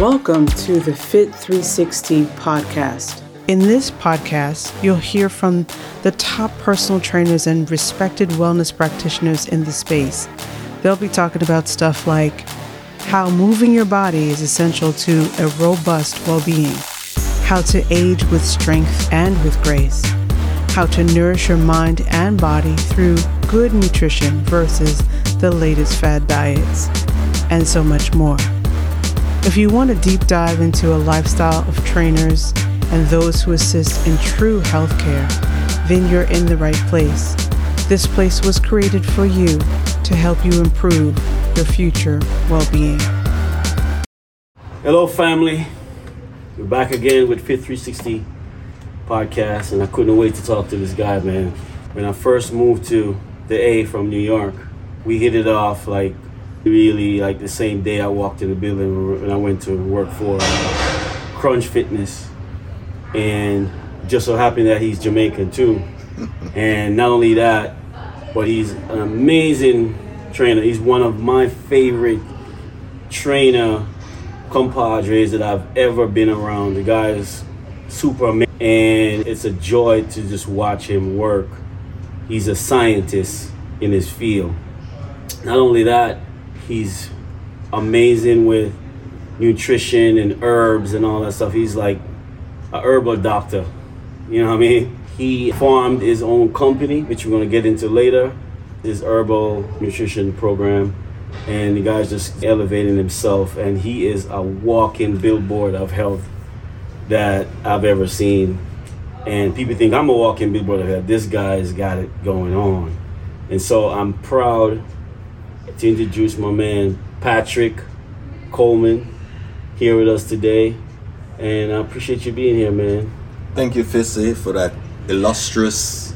Welcome to the Fit 360 podcast. In this podcast, you'll hear from the top personal trainers and respected wellness practitioners in the space. They'll be talking about stuff like how moving your body is essential to a robust well being, how to age with strength and with grace, how to nourish your mind and body through good nutrition versus the latest fad diets, and so much more. If you want a deep dive into a lifestyle of trainers and those who assist in true healthcare, then you're in the right place. This place was created for you to help you improve your future well being. Hello, family. We're back again with Fit 360 podcast, and I couldn't wait to talk to this guy, man. When I first moved to the A from New York, we hit it off like really like the same day I walked in the building and I went to work for uh, Crunch Fitness, and just so happened that he's Jamaican too, and not only that, but he's an amazing trainer. He's one of my favorite trainer compadres that I've ever been around. The guy is super amazing, and it's a joy to just watch him work. He's a scientist in his field. Not only that, he's amazing with nutrition and herbs and all that stuff. He's like a herbal doctor. You know what I mean? He formed his own company, which we're gonna get into later, his herbal nutrition program. And the guy's just elevating himself, and he is a walking billboard of health that I've ever seen. And people think I'm a walking billboard of health. This guy's got it going on. And so I'm proud to introduce my man Patrick Coleman here with us today. And I appreciate you being here, man. Thank you, Fitzy, for that illustrious,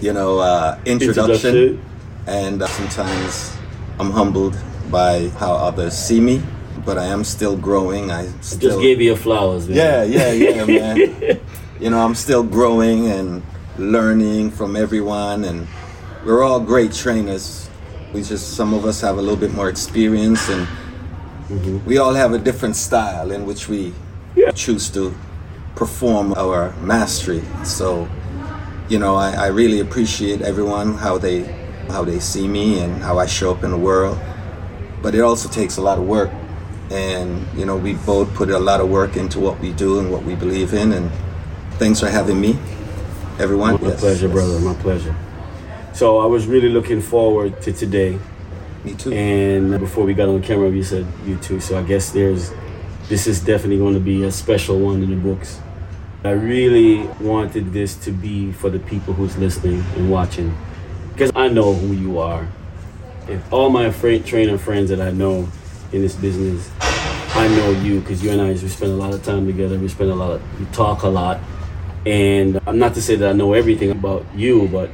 you know, uh, introduction. introduction. And uh, sometimes I'm humbled by how others see me, but I am still growing. I still, just gave you your flowers. Man. Yeah, yeah, yeah, man. you know, I'm still growing and learning from everyone, and we're all great trainers we just some of us have a little bit more experience, and mm-hmm. we all have a different style in which we yeah. choose to perform our mastery. So, you know, I, I really appreciate everyone how they how they see me and how I show up in the world. But it also takes a lot of work, and you know, we both put a lot of work into what we do and what we believe in. And thanks for having me, everyone. My yes, pleasure, brother. My pleasure. So I was really looking forward to today. Me too. And before we got on camera, you said you too. So I guess there's this is definitely going to be a special one in the books. I really wanted this to be for the people who's listening and watching because I know who you are. If all my freight trainer friends that I know in this business, I know you because you and I we spend a lot of time together. We spend a lot of, we talk a lot. And I'm not to say that I know everything about you, but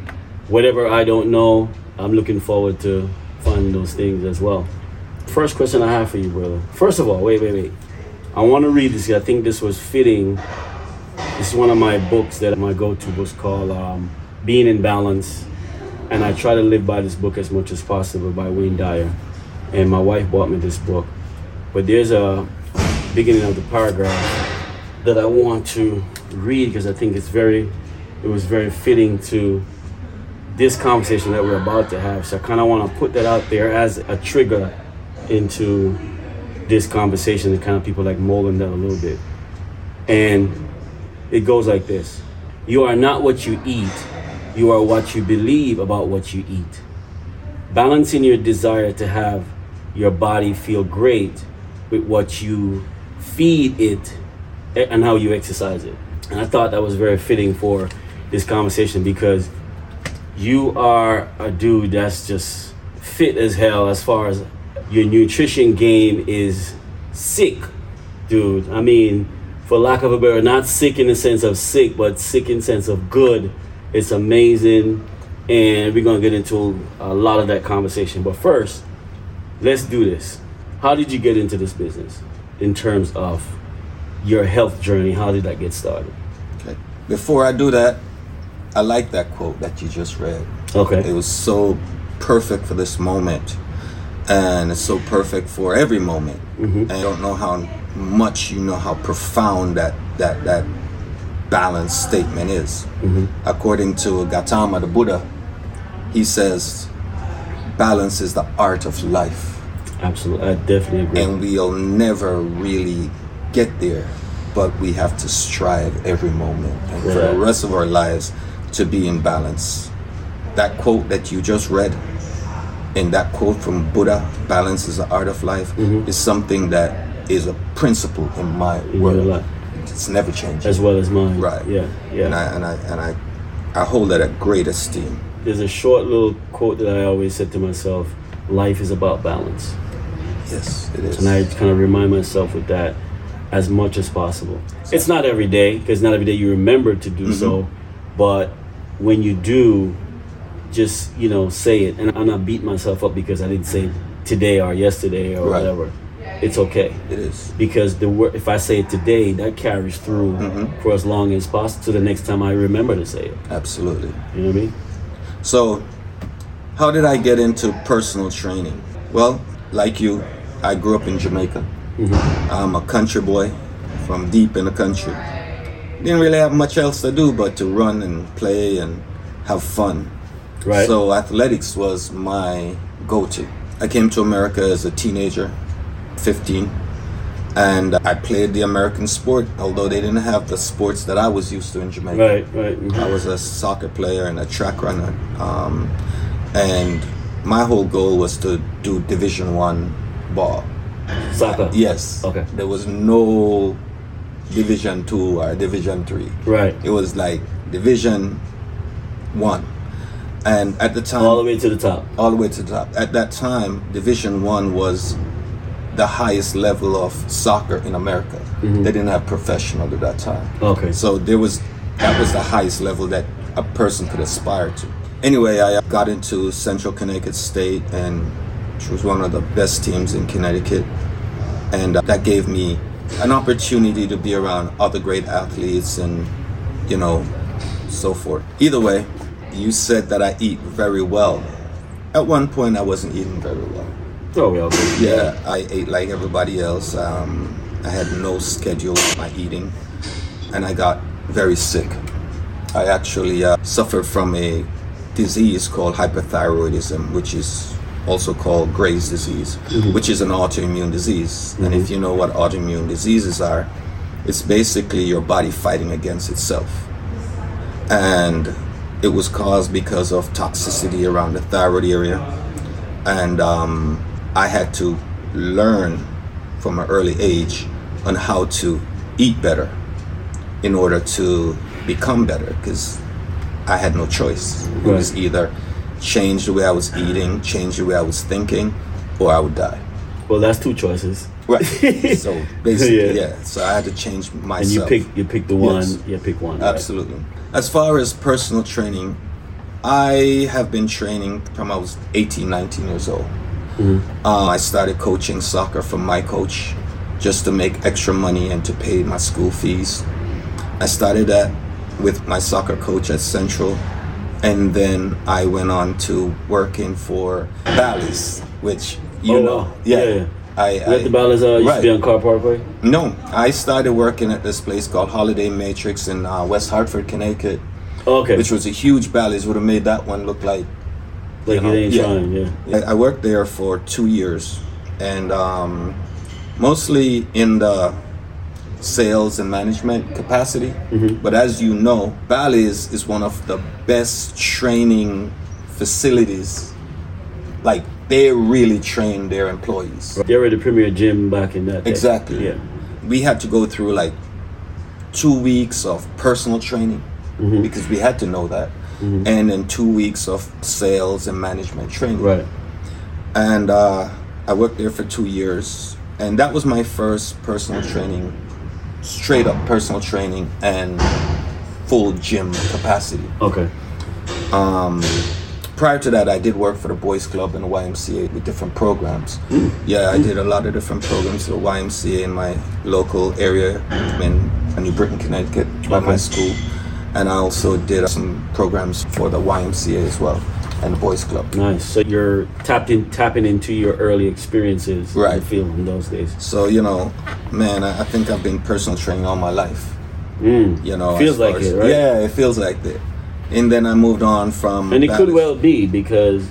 whatever I don't know, I'm looking forward to finding those things as well. First question I have for you, brother. First of all, wait, wait, wait. I want to read this. I think this was fitting. This is one of my books that my go-to was called um, "Being in Balance," and I try to live by this book as much as possible by Wayne Dyer. And my wife bought me this book, but there's a beginning of the paragraph that I want to read because I think it's very, it was very fitting to this conversation that we're about to have. So I kind of want to put that out there as a trigger into this conversation to kind of people like molding that a little bit. And it goes like this You are not what you eat, you are what you believe about what you eat. Balancing your desire to have your body feel great with what you feed it and how you exercise it. And I thought that was very fitting for this conversation because you are a dude that's just fit as hell as far as your nutrition game is sick, dude. I mean, for lack of a better, not sick in the sense of sick, but sick in sense of good. It's amazing, and we're gonna get into a lot of that conversation. But first, let's do this. How did you get into this business in terms of your health journey? How did that get started? Okay. Before I do that, I like that quote that you just read. Okay. It was so perfect for this moment. and it's so perfect for every moment. Mm-hmm. And I don't know how much you know how profound that that that balance statement is. Mm-hmm. According to Gautama the Buddha, he says, balance is the art of life, Absolutely, I definitely agree. and we'll never really get there, but we have to strive every moment and for the rest of our lives to be in balance. That quote that you just read, and that quote from Buddha, balance is the art of life, is something that is a principle in my In world. It's never changed. as well as mine. Right. Yeah. Yeah. And I and I and I, I hold that at great esteem. There's a short little quote that I always said to myself: "Life is about balance," Yes, it is. and I kind of remind myself with that as much as possible. It's not every day because not every day you remember to do so, Mm-hmm. But when you do, just you know say it, and I'm not beat myself up because I didn't say it today or yesterday or Right. whatever. It's okay. It is. because the word if I say it today, that carries through Mm-hmm. for as long as possible to the next time I remember to say it. Absolutely. You know what I mean? So, how did I get into personal training? Well, like you, I grew up in Jamaica. I'm a country boy from deep in the country. Didn't really have much else to do but to run and play and have fun. Right. So, athletics was my go to. I came to America as a teenager, 15, and I played the American sport, although they didn't have the sports that I was used to in Jamaica. Right, right. mhm. I was a soccer player and a track runner, um, and my whole goal was to do Division One ball. Soccer. Yes. Okay. There was no Division Two or Division Three. Right. It was like Division One, and at the time, All the way to the top. all the way to the top. At that time, Division One was the highest level of soccer in America. They didn't have professional at that time. Okay. So there was that was the highest level that a person could aspire to. Anyway, I got into Central Connecticut State, and which was one of the best teams in Connecticut, and uh, that gave me an opportunity to be around other great athletes and you know so forth. Either way, you said that I eat very well. At one point, I wasn't eating very well. Oh, yeah. Yeah, I ate like everybody else. Um, I had no schedule on my eating, and I got very sick. I actually uh, suffered from a disease called hyperthyroidism, which is also called Graves' disease, which is an autoimmune disease. And if you know what autoimmune diseases are, it's basically your body fighting against itself. And it was caused because of toxicity around the thyroid area. And um, I had to learn from an early age on how to eat better in order to become better because I had no choice. It was either change the way I was eating, change the way I was thinking, or I would die. Well, that's two choices. Right. so basically, Yeah. yeah. So I had to change myself. And you pick you pick the one. Yes. Yeah, pick one. right? Absolutely. As far as personal training, I have been training from I was 18, 19 years old. Uh, I started coaching soccer from my coach just to make extra money and to pay my school fees. I started that with my soccer coach at Central, and then I went on to working for Bally's, which you Oh, know, wow. yeah. Yeah, yeah. I, You at the Bally's uh, used to be on Cobb Parkway? no, I started working at this place called Holiday Matrix in uh, West Hartford, Connecticut, Oh, okay. which was a huge Bally's. Would have made that one look like. like you know, it ain't yeah. trying, yeah. I, I worked there for two years, and um, mostly in the sales and management capacity. Mm-hmm. But as you know, Bally's is one of the best training facilities. Like they really train their employees. They were the premier gym back in that day. Exactly. Yeah. We had to go through like two weeks of personal training mm-hmm. because we had to know that, mm-hmm. and then two weeks of sales and management training. Right. And uh, I worked there for two years, and that was my first personal training, straight up personal training and full gym capacity. Okay. Um, Prior to that, I did work for the Boys Club and the YMCA with different programs. Yeah, I did a lot of different programs for the YMCA in my local area in New Britain, Connecticut, by my Okay. school. And I also did some programs for the YMCA as well. And the boys club. Nice. So you're tapped in, tapping into your early experiences Right. in those days. So you know, man, I, I think I've been personal training all my life. Mm. You know, Feels like as- it, right? Yeah, it feels like that. And then I moved on from. And it could well be because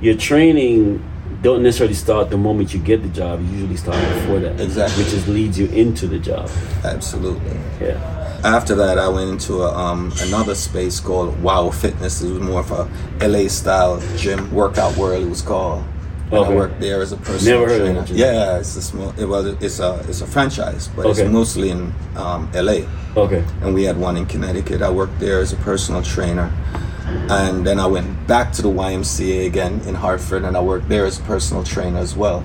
your training don't necessarily start the moment you get the job. You usually start before that. Exactly. Which just leads you into the job. Absolutely. Yeah. After that, I went into a, um, another space called Wow Fitness. It was more of a LA style gym workout world. It was called. Okay. I worked there as a personal Never heard of trainer. that. Yeah, it's a small. It was. It's a. It's a franchise, but Okay. it's mostly in um, LA. Okay. and we had one in Connecticut. I worked there as a personal trainer. And then I went back to the YMCA again in Hartford and I worked there as a personal trainer as well.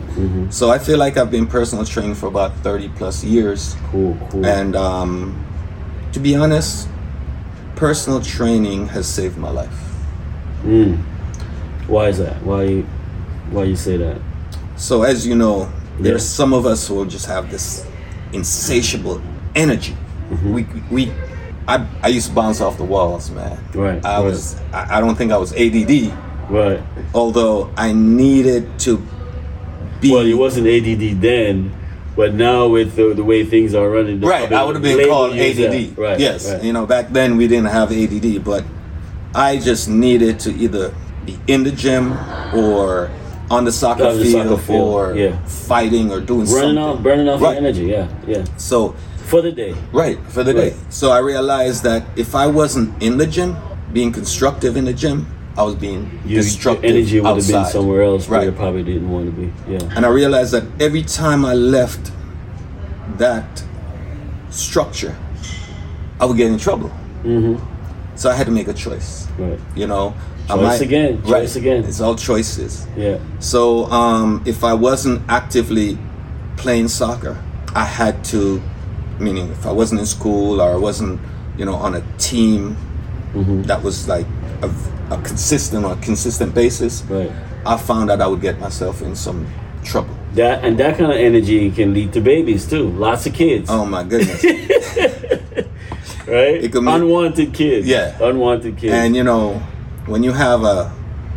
So I feel like I've been personal training for about 30 plus years. Cool. Cool. And um, to be honest, personal training has saved my life. Mm. Why is that? Why? Why you say that? So as you know, there's Yeah. some of us who will just have this insatiable energy. Mm-hmm. We we I, I used to bounce off the walls, man. Right, I right. was I, I don't think I was ADD, Right. although I needed to be Well, you wasn't ADD then, but now with the, the way things are running, right. I would have been called ADD. that. Right. Yes. Right. You know, back then we didn't have ADD, but I just needed to either be in the gym or on the soccer, On the field, soccer field, or yeah. fighting or doing Running something. off, burning off Right. energy. Yeah. Yeah. So For the day. Right, for the Right. day. So I realized that if I wasn't in the gym, being constructive in the gym, I was being You, your destructive energy would have been somewhere else where Right. you probably didn't want to be. Yeah. And I realized that every time I left that structure, I would get in trouble. Mm-hmm. So I had to make a choice. Right. You know, Choice again, Right. choice again. It's all choices. Yeah. So um, if I wasn't actively playing soccer, I had to, meaning if I wasn't in school or I wasn't, you know, on a team Mm-hmm. that was like a, a consistent or consistent basis, Right. I found that I would get myself in some trouble. That and that kind of energy can lead to babies too. Lots of kids. Oh my goodness! right. it could Unwanted kids. Yeah. Unwanted kids. and you know, when you have a,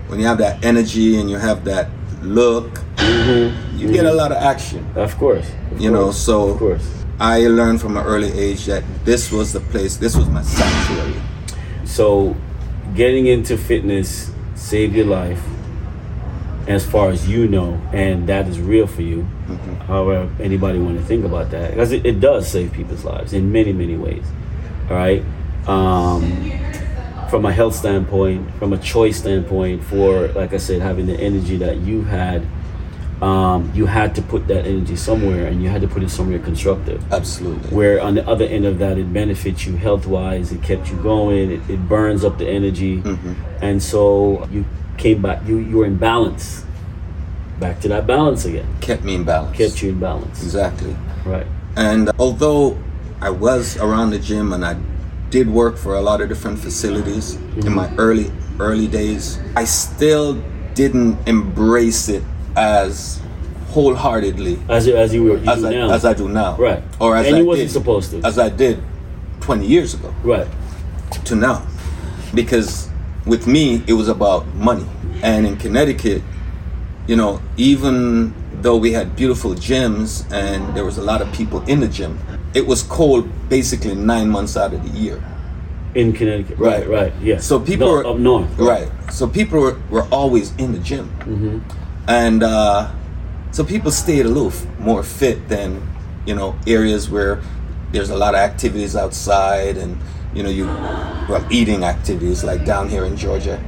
when you have that energy and you have that look, Mm-hmm. you get a lot of action. of course. Of You know, so Of course. I learned from an early age that this was the place, this was my sanctuary. So, getting into fitness saved your life, as far as you know, and that is real for you. Mm-hmm. However, anybody want to think about that because it, it does save people's lives in many, many ways. All right. Um, from a health standpoint, from a choice standpoint, for like I said, having the energy that you had, um, you had to put that energy somewhere, and you had to put it somewhere constructive Absolutely. where on the other end of that it benefits you health wise it kept you going it, it burns up the energy Mm-hmm. and so you came back you you were in balance back to that balance again Kept me in balance. kept you in balance Exactly. right And although I was around the gym and I did work for a lot of different facilities in my early early days, I still didn't embrace it as wholeheartedly as you, as you were you as I, now as I do now. Right. Or as And I you wasn't did, supposed to. As I did 20 years ago right to now. Because with me, it was about money. And in Connecticut, you know, even though we had beautiful gyms and there was a lot of people in the gym, it was cold basically nine months out of the year. in connecticut right right, Right. yeah So people No, were up north right? So people were, were always in the gym, Mm-hmm. And uh, so people stayed aloof, more fit than you know areas where there's a lot of activities outside, and you know you well eating activities like down here in Georgia.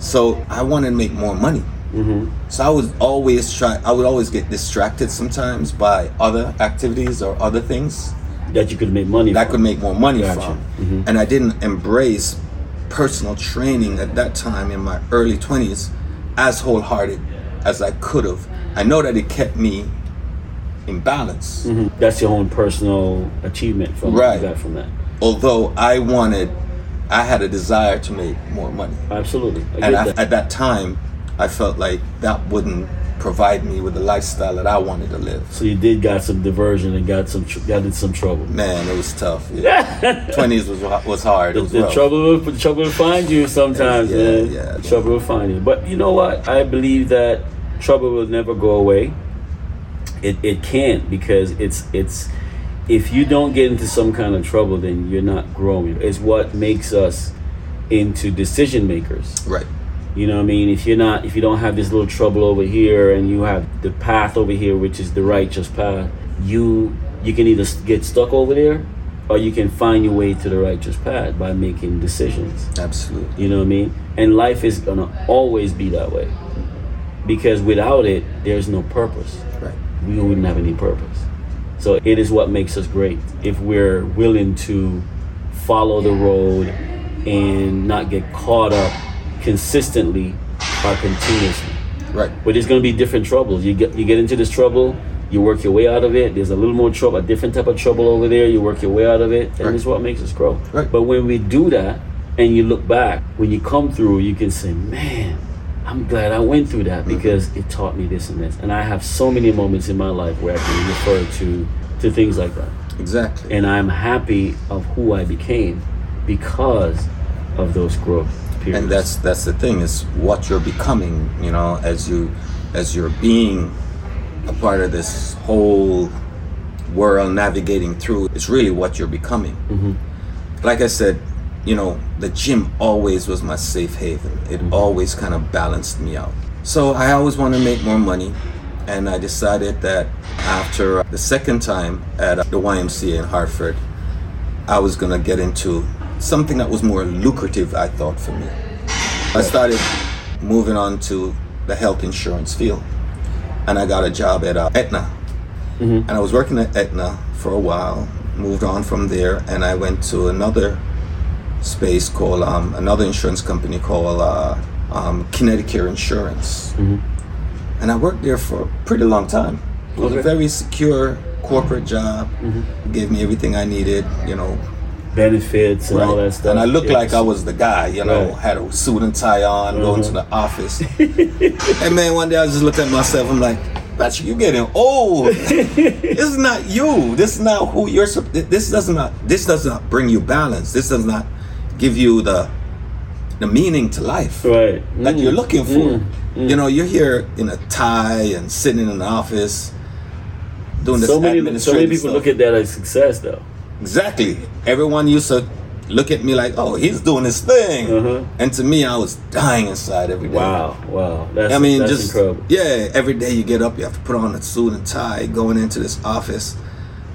So I wanted to make more money. Mm-hmm. So I was always try. I would always get distracted sometimes by other activities or other things that you could make money that from. could make more money Gotcha. from. Mhm. And I didn't embrace personal training at that time in my early 20s as wholehearted as I could have. I know that it kept me in balance. Mhm. that's your own personal achievement from Right. got from that Although I wanted, I had a desire to make more money. absolutely I And I, that. at that time, I felt like that wouldn't provide me with the lifestyle that I wanted to live. So you did got some diversion and got some tr- got in some trouble. Man, it was tough. Twenties was was hard. It The, was the trouble will the trouble will find you sometimes, Yeah, man. yeah. The trouble will find you. But you know what? I believe that trouble will never go away. It it can't because it's it's if you don't get into some kind of trouble, then you're not growing. It's what makes us into decision makers. Right. You know what I mean? If you're not, if you don't have this little trouble over here, and you have the path over here, which is the righteous path, you you can either get stuck over there, or you can find your way to the righteous path by making decisions. Absolutely. You know what I mean? And life is gonna always be that way, because without it, there's no purpose. Right. We wouldn't have any purpose. So it is what makes us great if we're willing to follow the road and not get caught up consistently or continuously. Right. But there's going to be different troubles. You get you get into this trouble, you work your way out of it. There's a little more trouble, a different type of trouble over there. You work your way out of it, and Right. it's what makes us grow. Right. But when we do that, and you look back, when you come through, you can say, "Man, I'm glad I went through that mm-hmm. because it taught me this and this." And I have so many moments in my life where I can refer to to things like that, Exactly. and I'm happy of who I became because of those growth periods. and that's that's the thing is what you're becoming you know as you as you're being a part of this whole world navigating through it's really what you're becoming. Mm-hmm. Like i said you know the gym always was my safe haven. It mm-hmm. always kind of balanced me out. So i always want to make more money and i decided that after the second time at the ymca in hartford I was gonna get into something that was more lucrative, I thought, for me. I started moving on to the health insurance field, and I got a job at uh, Aetna. And I was working at Aetna for a while, moved on from there, and I went to another space called, um, another insurance company called uh, um, Connecticut Insurance. And I worked there for a pretty long time. It was a very secure corporate job, gave me everything I needed, you know, benefits and all that stuff. and I looked like I was the guy, you know, Right. had a suit and tie on, going to the office. and man, one day I just looked at myself. I'm like, Patrick, you're getting old. this is not you. This is not who you're. This does not. This does not bring you balance. This does not give you the the meaning to life right that Mm. you're looking for. Mm. You know, you're here in a tie and sitting in an office doing this so many so many people stuff. look at that as success though. Exactly. Everyone used to look at me like, "Oh, he's doing his thing," Uh-huh. and to me, I was dying inside every day. Wow, wow, that's I mean, that's just incredible. yeah. Every day you get up, you have to put on a suit and tie going into this office.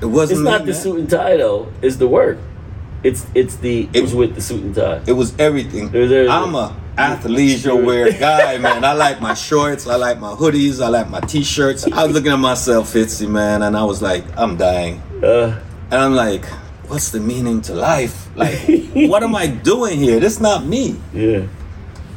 It wasn't. It's not the man. suit and tie though; it's the work. It's it's the It- it was with the suit and tie. It was everything. There's- there's- I'm a athleisure wear guy, man. I like my shorts. I like my hoodies. I like my t-shirts. I was looking at myself, Fitzy, man, and I was like, I'm dying. Uh, And I'm like, what's the meaning to life? Like, what am I doing here? This not me. yeah,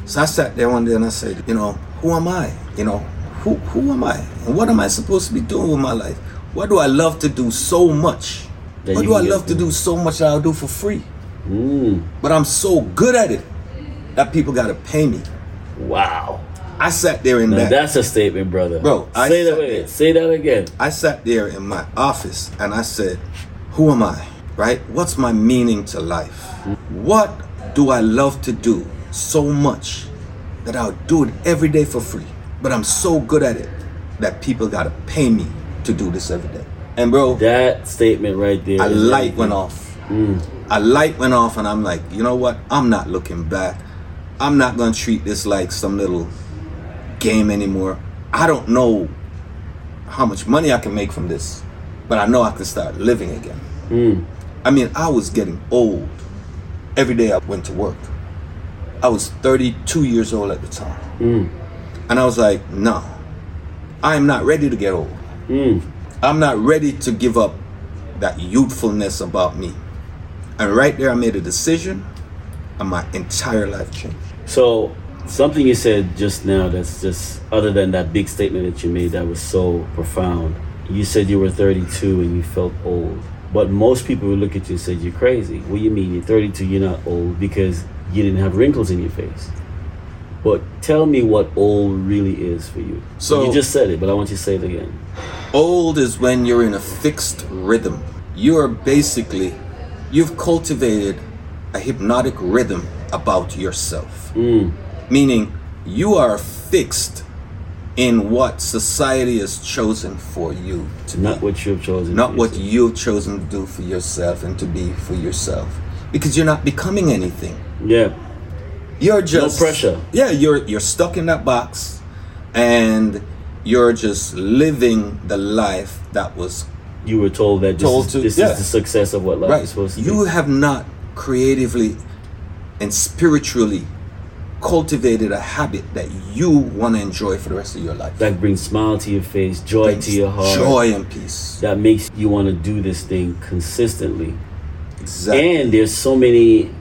So I sat there one day and I said, you know, who am I? You know, who who am I? And what am I supposed to be doing with my life? What do I love to do so much? That what do I love to to. do so much that I'll do for free? mm, But I'm so good at it that people gotta pay me. wow. I sat there in Now that. that's a statement, brother. Bro, I say that. sat Wait, there. say that again. I sat there in my office and I said, Who am I? Right? What's my meaning to life? What do I love to do so much that I'll do it every day for free? But I'm so good at it that people gotta pay me to do this every day. And bro, That statement right there. a light went off. Mm. A light went off, and I'm like, you know what? I'm not looking back. I'm not gonna treat this like some little game anymore. I don't know how much money I can make from this, but I know I can start living again. Mm. I mean, I was getting old. Every day I went to work. I was 32 years old at the time. Mm. And I was like, no, I am not ready to get old. Mm. I'm not ready to give up that youthfulness about me. And right there, I made a decision, and my entire life changed. So something you said just now that's just other than that big statement that you made that was so profound. You said you were 32 and you felt old. But most people would look at you and say you're crazy. What do you mean you're 32? You're not old because you didn't have wrinkles in your face. But tell me what old really is for you. So- you just said it, but I want you to say it again. Old is when you're in a fixed rhythm. You're basically, you've cultivated a hypnotic rhythm about yourself. Mm. Meaning, you are fixed in what society has chosen for you to Not be. what you've chosen. Not what yourself. you've chosen to do for yourself and to be for yourself. Because you're not becoming anything. Yeah. You're just no pressure. Yeah, you're you're stuck in that box and you're just living the life that was You were told that this, Told is, to- this yeah. is the success of what life right. is supposed to be. You be. have not creatively and spiritually cultivated a habit that you want to enjoy for the rest of your life. That brings smile to your face, joy Brings to your heart. Joy and peace. That makes you want to do this thing consistently. Exactly. And there's so many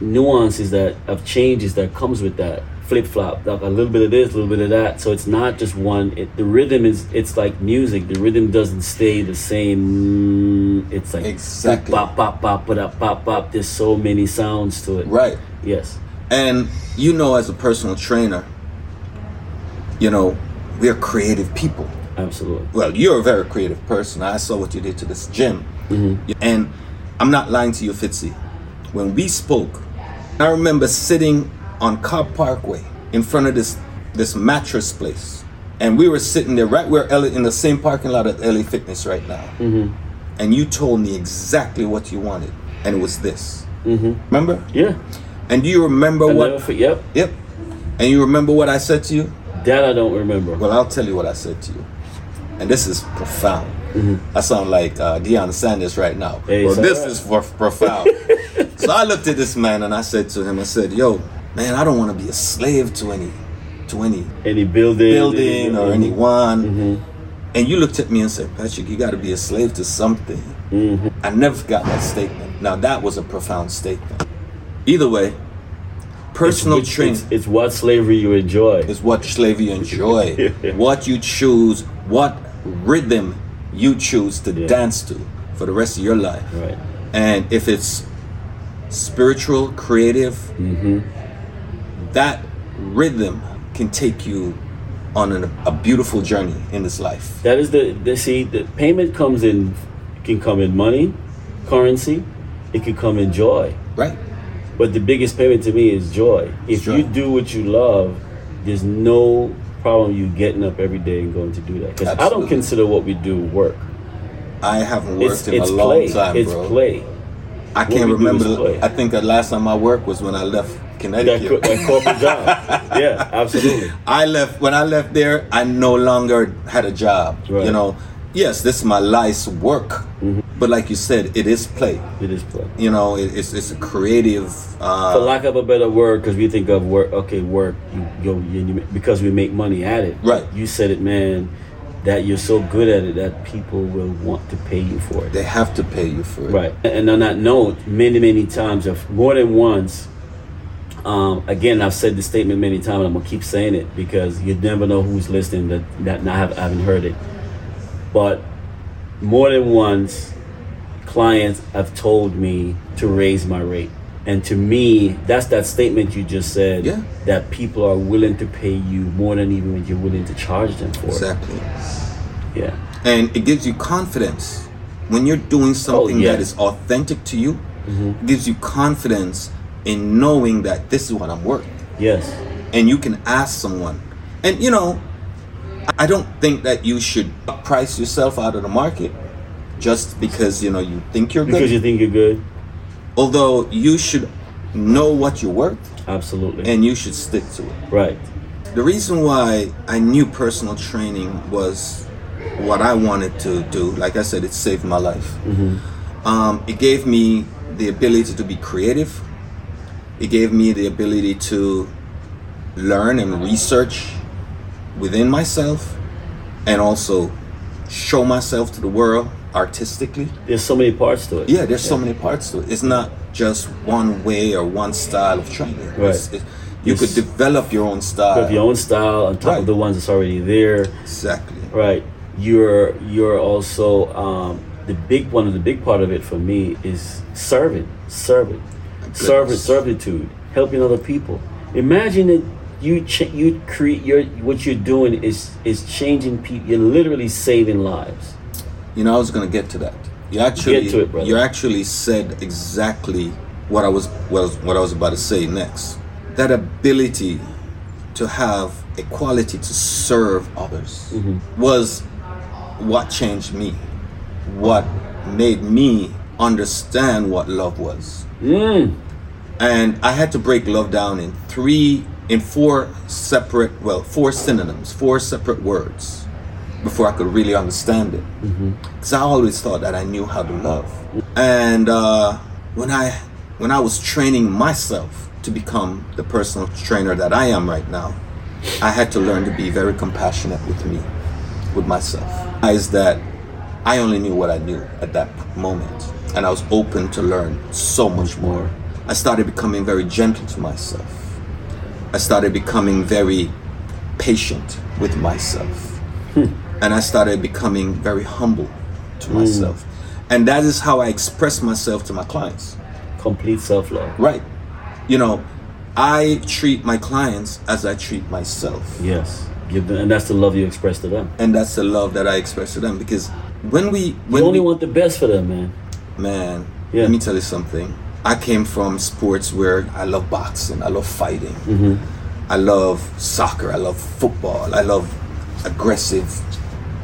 nuances that of changes that comes with that flip flop, like a little bit of this, a little bit of that. So it's not just one. It, the rhythm is it's like music. The rhythm doesn't stay the same. It's like Exactly. pop pop pop pop pop pop. There's so many sounds to it. right. Yes. And you know, as a personal trainer, you know, we're creative people. Absolutely. Well, you're a very creative person. I saw what you did to this gym. Mm-hmm. And I'm not lying to you, Fitzy. When we spoke, I remember sitting on Cobb Parkway in front of this this mattress place. And we were sitting there right where Ellie in the same parking lot at LA Fitness right now. Mm-hmm. And you told me exactly what you wanted. And it was this. Mm-hmm. Remember? Yeah. And do you remember I what for, yep. Yep. And you remember what I said to you? That I don't remember. Well, I'll tell you what I said to you. And this is profound. I sound like uh, Deion Sanders right now. Hey, well, this alright. is for profound. so I looked at this man and I said to him, I said, yo, man, I don't want to be a slave to any to any Any building, building or Mhm. anyone. Mhm. And you looked at me and said, Patrick, you got to be a slave to something. Mhm. I never forgot that statement. Now, that was a profound statement. Either way, personal it's, training It's, it's what slavery you enjoy. is what slavery you enjoy. what you choose, what rhythm you choose to Yeah. dance to for the rest of your life. right. And if it's spiritual, creative, Mm-hmm. that rhythm can take you on an, a beautiful journey in this life. That is the, the see the payment comes in can come in money, currency, it can come in joy. Right? But the biggest payment to me is joy. If Joy. you do what you love, there's no problem you getting up every day and going to do that. Because I don't consider what we do work. I haven't worked It's in it's a long play. time, it's bro. play. I can't we do is remember. I think the last time I worked was when I left That, Connecticut. co- that corporate job. Yeah, absolutely. I left when I left there. I no longer had a job. Right. You know, yes, this is my life's work, Mm-hmm. But like you said, it is play. It is play. You know, it, it's it's a creative. Uh, For lack of a better word, because we think of work, okay, work, you go, you, you, because we make money at it. Right. You said it, man, that you're so good at it that people will want to pay you for it. they have to pay you for it. Right. And on that note, many, many times, if more than once, um, again, I've said this statement many times, and I'm gonna keep saying it because you never know who's listening that that not have, haven't heard it. But more than once, clients have told me to raise my rate, and to me, that's that statement you just said. Yeah. That people are willing to pay you more than even what you're willing to charge them for. Exactly. Yeah. And it gives you confidence when you're doing something Oh, yeah. that is authentic to you. Mm-hmm. It gives you confidence in knowing that this is what I'm worth. Yes. and you can ask someone. And you know, I don't think that you should price yourself out of the market just because you know you think you're good. Because you think you're good. Although you should know what you're worth Absolutely. and you should stick to it. right. The reason why I knew personal training was what I wanted to do, like I said, it saved my life. Um, it gave me the ability to be creative. It gave me the ability to learn and research within myself and also show myself to the world artistically. There's so many parts to it. Yeah, there's so many parts to it. It's not just one way or one style of training. Right. it- you could develop your own style. Develop your own style on top Right. of the ones that's already there. Exactly. Right. You're you're also um, the big one of the big part of it for me is serving, serving, serving, servitude, helping other people. Imagine that you ch- you create your what you're doing is is changing people. You're literally saving lives. You know, I was gonna get to that. You actually, Get to it, you actually said exactly what I was, was what I was about to say next. That ability to have a quality to serve others Mm-hmm. was what changed me. What made me understand what love was. Mm. and I had to break love down in three, in four separate, well, four synonyms, four separate words, before I could really understand it. Because I always thought that I knew how to love, and uh, when I when I was training myself to become the personal trainer that I am right now, I had to learn to be very compassionate with me, with myself. Is that I only knew what I knew at that moment, and I was open to learn so much more. I started becoming very gentle to myself. I started becoming very patient with myself. And I started becoming very humble to myself. And that is how I express myself to my clients. Complete self love. Right. You know, I treat my clients as I treat myself. Yes. Give them, and that's the love you express to them. And that's the love that I express to them because when we You only we, want the best for them, man. man, Yeah. let me tell you something. I came from sports where I love boxing, I love fighting, Mm-hmm. I love soccer, I love football, I love aggressive,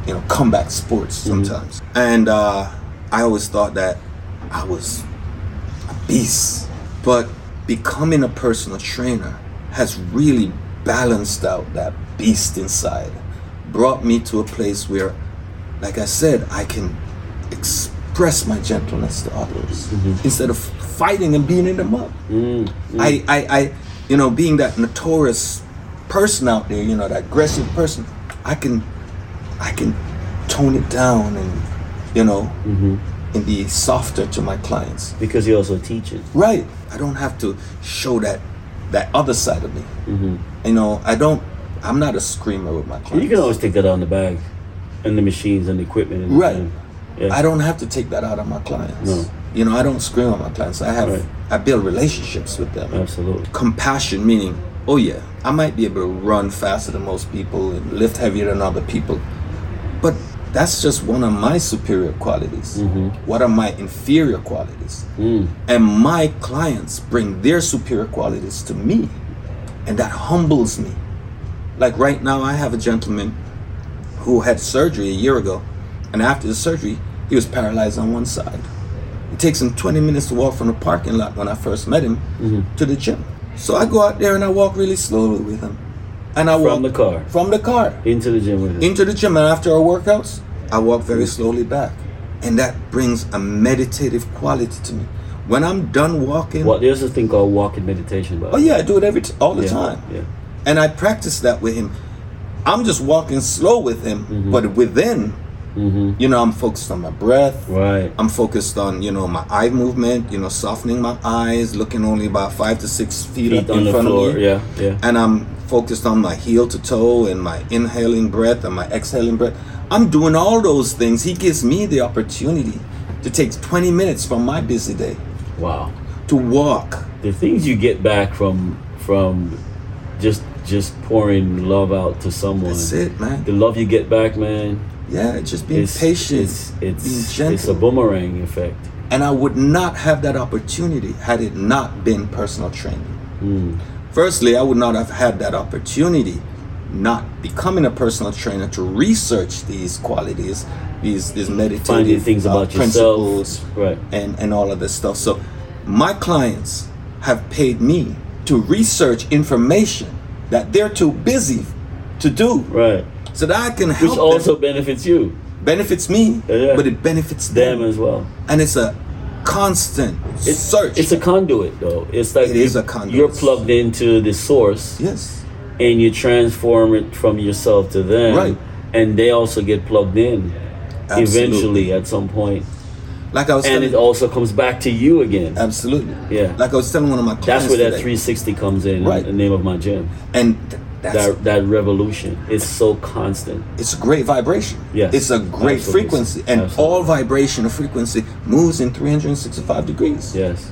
you know, combat sports Mm-hmm. sometimes. And uh, I always thought that I was a beast. But becoming a personal trainer has really balanced out that beast inside, brought me to a place where, like I said, I can express my gentleness to others instead of fighting and beating them up. I, I, I, you know, being that notorious person out there, you know, that aggressive person, I can, I can tone it down and, you know, mm-hmm. and be softer to my clients. Because you're also teaching. Right. I don't have to show that that other side of me. Mm-hmm. You know, I don't. I'm not a screamer with my clients. You can always take that out in the bag, and the machines and the equipment. And Right. and- yeah. I don't have to take that out on my clients. No. You know, I don't scream on my clients. I have. Right. I build relationships with them. Absolutely. Compassion meaning, oh yeah, I might be able to run faster than most people and lift heavier than other people, but that's just one of my superior qualities. Mm-hmm. What are my inferior qualities? Mm. And my clients bring their superior qualities to me, and that humbles me. Like right now, I have a gentleman who had surgery a year ago, and after the surgery, he was paralyzed on one side. It takes him 20 minutes to walk from the parking lot when I first met him mm-hmm. to the gym. So I go out there and I walk really slowly with him. And I From walk the car from the car into the gym with it. into the gym and after our workouts, I walk very slowly back. And that brings a meditative quality to me. When I'm done walking, What there's a thing called walking meditation, but oh yeah, I do it every t- all the yeah, time. Yeah. And I practice that with him. I'm just walking slow with him, Mm-hmm. but within, you know, I'm focused on my breath. Right. I'm focused on, you know, my eye movement, you know, softening my eyes, looking only about five to six feet, Feet up in front floor. of me. Yeah. Yeah. And I'm focused on my heel to toe and my inhaling breath and my exhaling breath. I'm doing all those things. He gives me the opportunity to take 20 minutes from my busy day Wow. to walk. The things you get back from from just just pouring love out to someone. That's it, man. The love you get back, man. Yeah, just being It's patient, It's it's, it's a boomerang effect. And I would not have that opportunity had it not been personal training. Hmm. Firstly, I would not have had that opportunity not becoming a personal trainer to research these qualities, these these meditative Finding things uh, about yourself. principles, Right. and and all of this stuff. So, my clients have paid me to research information that they're too busy to do, Right. so that I can help Which them. also benefits you, benefits me, Yeah. but it benefits them, them as well. and it's a constant It's, search. It's a conduit, though. It's like It is you- a conduit. You're plugged into the source, yes, and you transform it from yourself to them, Right. And they also get plugged in Absolutely. eventually at some point, like I was and telling, it also comes back to you again. absolutely, Yeah. Like I was telling one of my clients That's where that today, 360 comes in. Right. The name of my gym. and th- that's That that revolution is so constant. it's a great vibration. Yes. it's a great Absolutely. frequency, and Absolutely. all vibration or frequency moves in 365 degrees. Yes.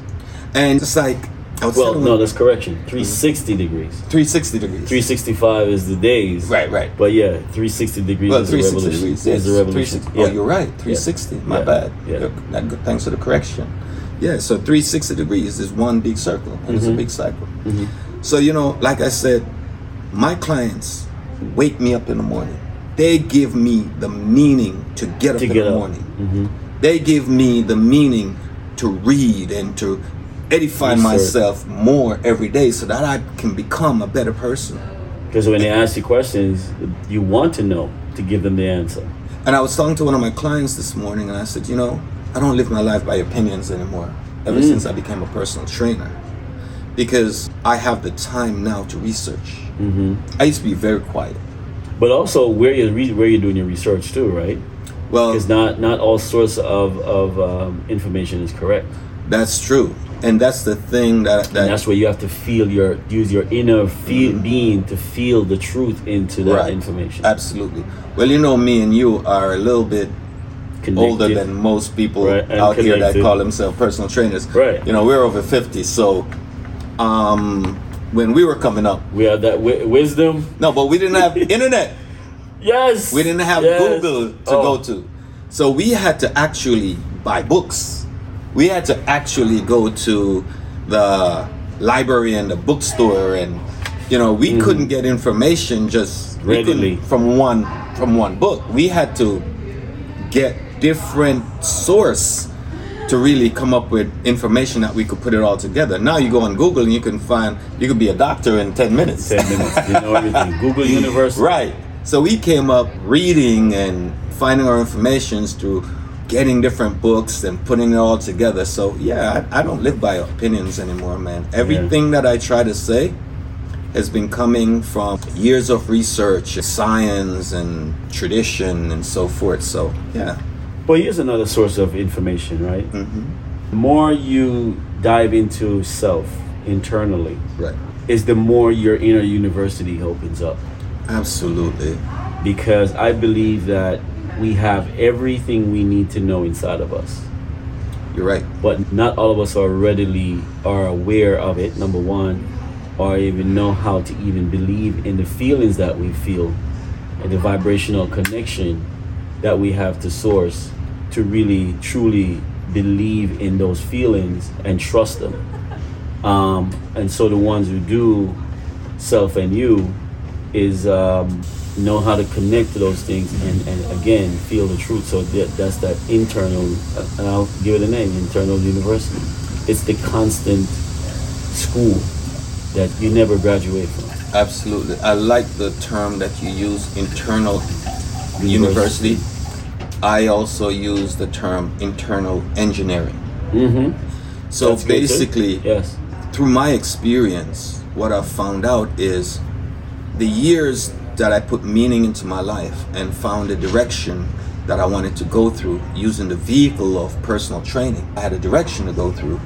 And it's like Well, no, that's correction. 360 degrees. 360 degrees. 365 is the days. Right, right. But yeah, 360 degrees Well, is a 360 revolution. degrees. Is a revolution. 360 Oh, you're right. 360. My Yeah. bad. Yeah. Good- Thanks for the correction. Yeah, so 360 degrees is one big circle, and it's a Mhm. big cycle. Mhm. So, you know, like I said, my clients wake me up in the morning. They give me the meaning to get up To in get the up. morning. hmm They give me the meaning to read and to edify Research. myself more every day so that I can become a better person. Because when they ask you questions, you want to know to give them the answer. And I was talking to one of my clients this morning, and I said, you know, I don't live my life by opinions anymore. Ever Mm. since I became a personal trainer, because I have the time now to research. Hmm I used to be very quiet. But also where you're re- where you're doing your research too, right? Well, Because not not all sorts of of um, information is correct, that's true, and that's the thing that and that that's where you have to feel your use your inner feel, being to feel the truth into that Right. information. absolutely. Well, you know, me and you are a little bit older than most people Right, out here that call themselves personal trainers. Right. You know, we're over fifty, so um, when we were coming up, we had that wi- wisdom. no, but we didn't have internet. Yes. We didn't have Yes. Google to Oh. go to. So we had to actually buy books. We had to actually go to the library and the bookstore and you know, we couldn't get information just Mm. Readily. from one from one book. We had to get different source to really come up with information that we could put it all together. Now you go on Google and you can find you could be a doctor in 10 minutes. Ten minutes. You know everything. Google University. Right. So we came up reading and finding our informations through getting different books and putting it all together. So yeah, I, I don't live by opinions anymore, man. Everything that I try to say has been coming from years of research, science and tradition and so forth. So yeah. But here's another source of information, right? hmm The more you dive into self internally, Right. is the more your inner university opens up. Absolutely. Because I believe that we have everything we need to know inside of us. You're right. But not all of us are readily are aware of it, number one, or even know how to even believe in the feelings that we feel and the vibrational connection that we have to source to really truly believe in those feelings and trust them. Um, and so the ones who do self and you is um, know how to connect to those things and, and again feel the truth. So that, that's that internal, and I'll give it a name, internal university. It's the constant school that you never graduate from. Absolutely. I like the term that you use, internal university. I also use the term internal engineering. Mm-hmm. So basically, yes. through my experience, what I've found out is the years that I put meaning into my life and found a direction that I wanted to go through using the vehicle of personal training. I had a direction to go through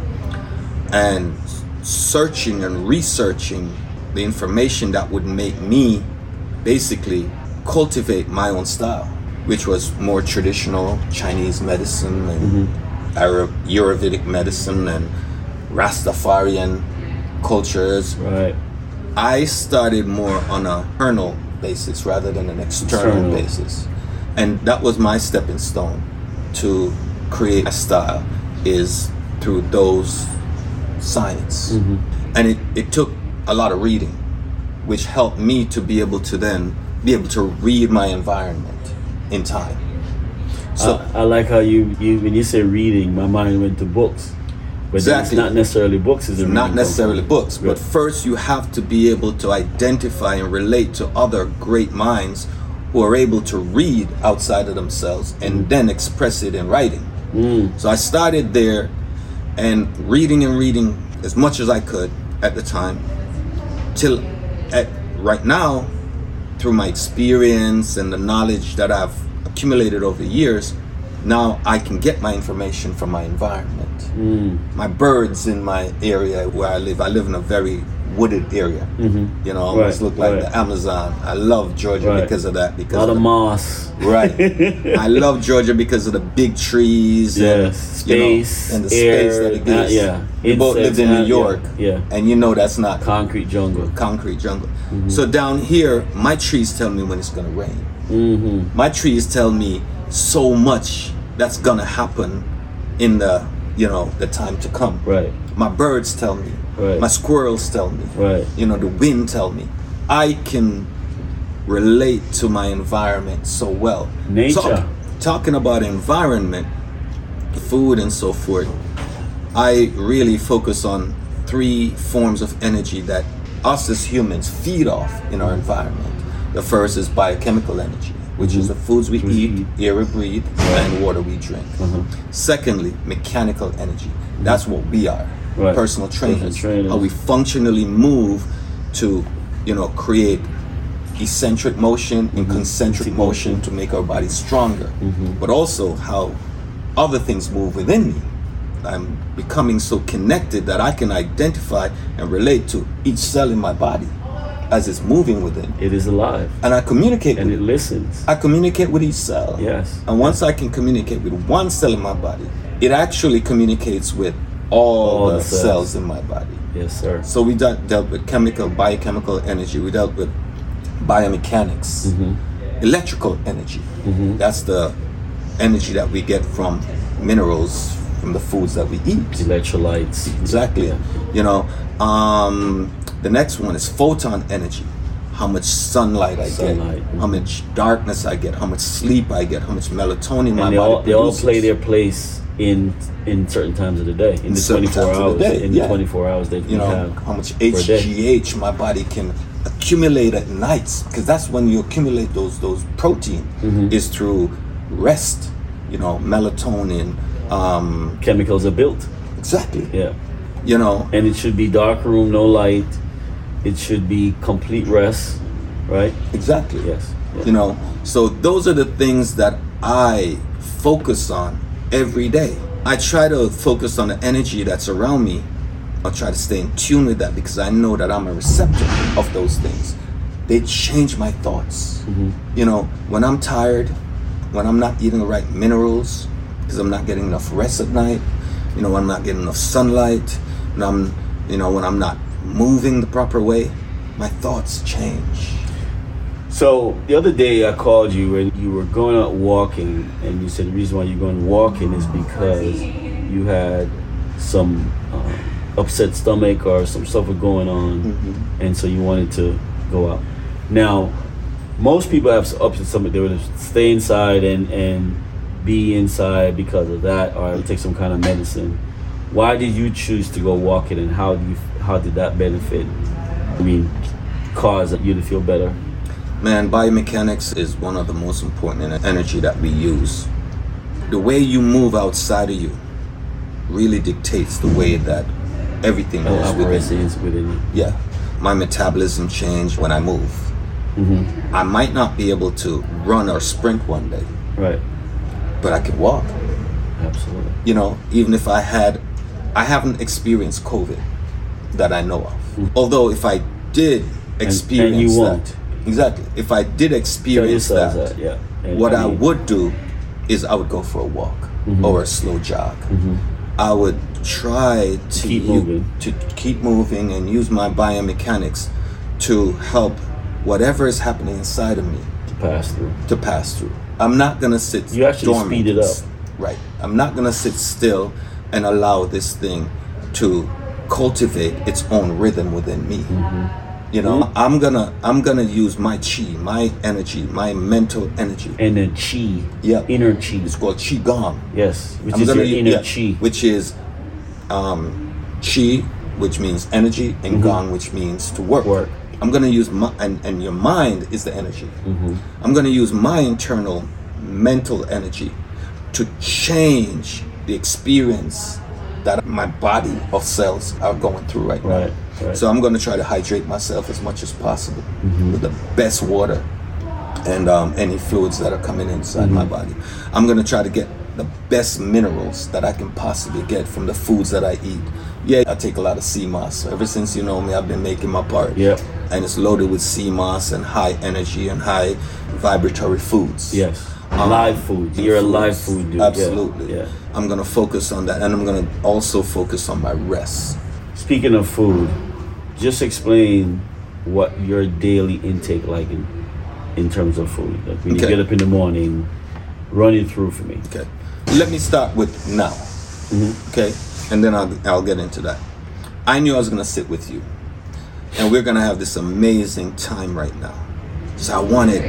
and searching and researching the information that would make me basically cultivate my own style, which was more traditional Chinese medicine and Arab Ayurvedic medicine and Rastafarian cultures. Right. I started more on a internal basis rather than an external, External. basis. And that was my stepping stone to create a style is through those science. Mhm. And it, it took a lot of reading, which helped me to be able to then be able to read my environment in time. So I, I like how you, you when you say reading, my mind went to books. But Exactly. it's not necessarily books, is not necessarily books, but first you have to be able to identify and relate to other great minds who are able to read outside of themselves and then express it in writing. Mm. So I started there and reading and reading as much as I could at the time till at right now through my experience and the knowledge that I've accumulated over the years now I can get my information from my environment Mm. my birds in my area where I live. I live in a very wooded area. Mhm. You know, almost Right, look like right. the Amazon. I love Georgia Right. because of that. A Because lot of the- moss. Right. I love Georgia because of the big trees Yes, and you know, space, and the air, space that it uh, gives. yeah, We both lived in uh, New York. yeah, yeah. And you know that's not Concrete jungle. concrete jungle. Mm-hmm. So down here, my trees tell me when it's gonna rain. Mm-hmm. My trees tell me so much that's gonna happen in the you know the time to come. Right. My birds tell me. Right. My squirrels tell me. Right. You know, the wind tell me. I can relate to my environment so well. Nature. Talk- talking about environment, food and so forth, I really focus on three forms of energy that us as humans feed off in our environment. The first is biochemical energy, which is the foods we we eat, air we breathe, and water we drink. Uh-huh. Secondly, mechanical energy. Mm-hmm. That's what we are. Right. Personal trainers. trainers. How we functionally move to, you know, create eccentric motion and mm-hmm. concentric Concentric motion to make our body stronger. But also how other things move within me. I'm becoming so connected that I can identify and relate to each cell in my body as it's moving within. It is alive And I communicate and with it listens. I communicate with each cell. Yes. And once I can communicate with one cell in my body, it actually communicates with all, All the the cells. cells. in my body. Yes, sir. So we dealt, dealt with chemical, biochemical energy. We dealt with biomechanics, Mm-hmm. electrical energy. That's the energy that we get from minerals from the foods that we eat. Electrolytes. Exactly. Yeah. You know, um, the next one is photon energy. How much sunlight I Sunlight, get, how much darkness I get, how much sleep I get, how much melatonin my And they body all they all play their place in in certain times of the day. In the twenty four hours. the day, in yeah. the twenty four hours that you know have. how much. HGH my body can accumulate at nights because that's when you accumulate those those protein Mm-hmm. is through rest. You know, melatonin. Um, Chemicals are built. exactly. Yeah. You know, And it should be dark room, no light. It should be complete rest. Right? exactly. Yes. Yeah. You know, so those are the things that I focus on every day. I try to focus on the energy that's around me. I'll try to stay in tune with that because I know that I'm a receptor of those things. They change my thoughts. Mm-hmm. You know, when I'm tired, when I'm not eating the right minerals, because I'm not getting enough rest at night, you know, when I'm not getting enough sunlight, when I'm, you know, when I'm not moving the proper way, my thoughts change. So the other day I called you and you were going out walking, and you said the reason why you're going walking is because you had some uh, upset stomach or some stuff was going on, and so you wanted to go out. Now, most people have upset stomach; they would stay inside and and be inside because of that, or take some kind of medicine. Why did you choose to go walking, and how do you how did that benefit? I mean, cause you to feel better. Man, biomechanics is one of the most important energy that we use. The way you move outside of you really dictates the way that everything Oh, moves within you. within you. Yeah. My metabolism changed when I move. Mm-hmm. I might not be able to run or sprint one day, Right. but I could walk. Absolutely. You know, even if I had, I haven't experienced COVID that I know of. Although if I did experience Mm. you that, won't. exactly. If I did experience that, that. Yeah. And what I, mean, would do is I would go for a walk Mm-hmm. or a slow jog. I would try to Keep u- moving. to keep moving and use my biomechanics to help whatever is happening inside of me to pass through. to pass through. I'm not gonna sit. You actually dormant. speed it up. Right. I'm not gonna sit still and allow this thing to cultivate its own rhythm within me. Mm-hmm. You know, I'm gonna I'm gonna use my chi, my energy, my mental energy. And then chi. Yeah. Inner chi. It's called qi gong. Yes. Which I'm is gonna inner yeah, chi. which is um, chi, which means energy, and gong, which means to work. Mm-hmm. Work. I'm gonna use my and, and your mind is the energy. Mm-hmm. I'm gonna use my internal mental energy to change the experience that my body of cells are going through right, Right, now. right. So I'm gonna try to hydrate myself as much as possible Mm-hmm. with the best water and um, any fluids that are coming inside Mm-hmm. my body. I'm gonna try to get the best minerals that I can possibly get from the foods that I eat. Yeah, I take a lot of sea moss. Ever since you know me, I've been making my part. Yeah. And it's loaded with sea moss and high energy and high vibratory foods. Yes. Um, live food. You're a live food dude. Yeah, Absolutely. Yeah. I'm gonna focus on that, and I'm gonna also focus on my rest. Speaking of food, just explain what your daily intake like in in terms of food. Like when you get up in the morning, run it through for me. Okay. Let me start with now. Mm-hmm. Okay, and then I'll I'll get into that. I knew I was gonna sit with you, and we're gonna have this amazing time right now. So I wanted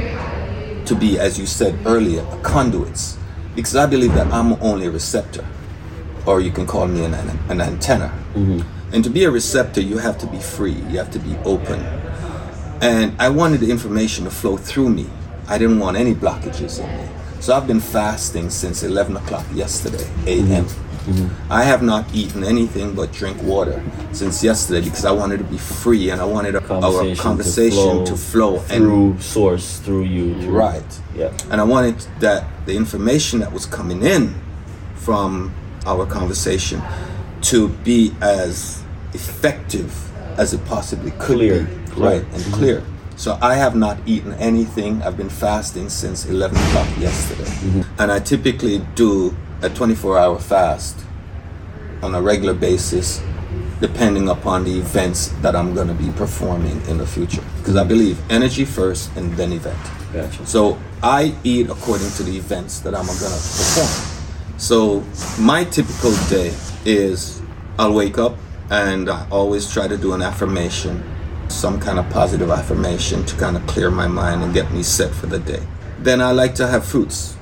to be, as you said earlier, a conduit, because I believe that I'm only a receptor, or you can call me an, an antenna. Mm-hmm. And to be a receptor, you have to be free. You have to be open. And I wanted the information to flow through me. I didn't want any blockages in me. So I've been fasting since 11 o'clock yesterday, a.m. Mm-hmm. I have not eaten anything but drink water since yesterday because I wanted to be free and I wanted our conversation to flow, and through source through you. through- right. Yeah. And I wanted that the information that was coming in from our conversation to be as effective as it possibly could Clear. be. Clear. Mm-hmm. Right, and clear. So I have not eaten anything. I've been fasting since 11 o'clock yesterday. Mm-hmm. And I typically do a 24 hour fast on a regular basis depending upon the events that I'm going to be performing in the future. Because I believe energy first and then event. Gotcha. So I eat according to the events that I'm gonna perform. So my typical day is I'll wake up and I always try to do an affirmation, some kind of positive affirmation to kind of clear my mind and get me set for the day. Then I like to have fruits.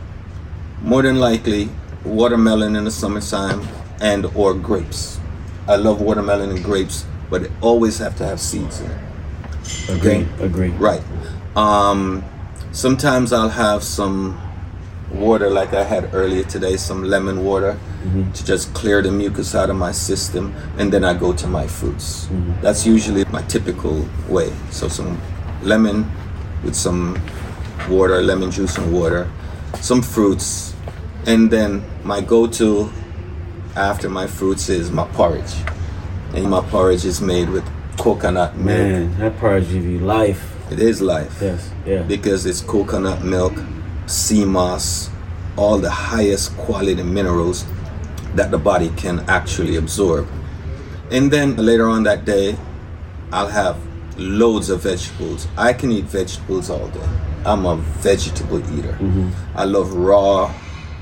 More than likely, watermelon in the summertime and or grapes. I love watermelon and grapes, but it always have to have seeds in it. Agree. Agree. Right. Um, sometimes I'll have some water, like I had earlier today, some lemon water to just clear the mucus out of my system, and then I go to my fruits. That's usually my typical way. So some lemon with some water, lemon juice and water, some fruits, and then my go-to after my fruits is my porridge. And my porridge is made with coconut milk. Man, that porridge give you life. It is life. Yes. Yeah. Because it's coconut milk, sea moss, all the highest quality minerals that the body can actually absorb. And then later on that day, I'll have loads of vegetables. I can eat vegetables all day. I'm a vegetable eater. Mm-hmm. I love raw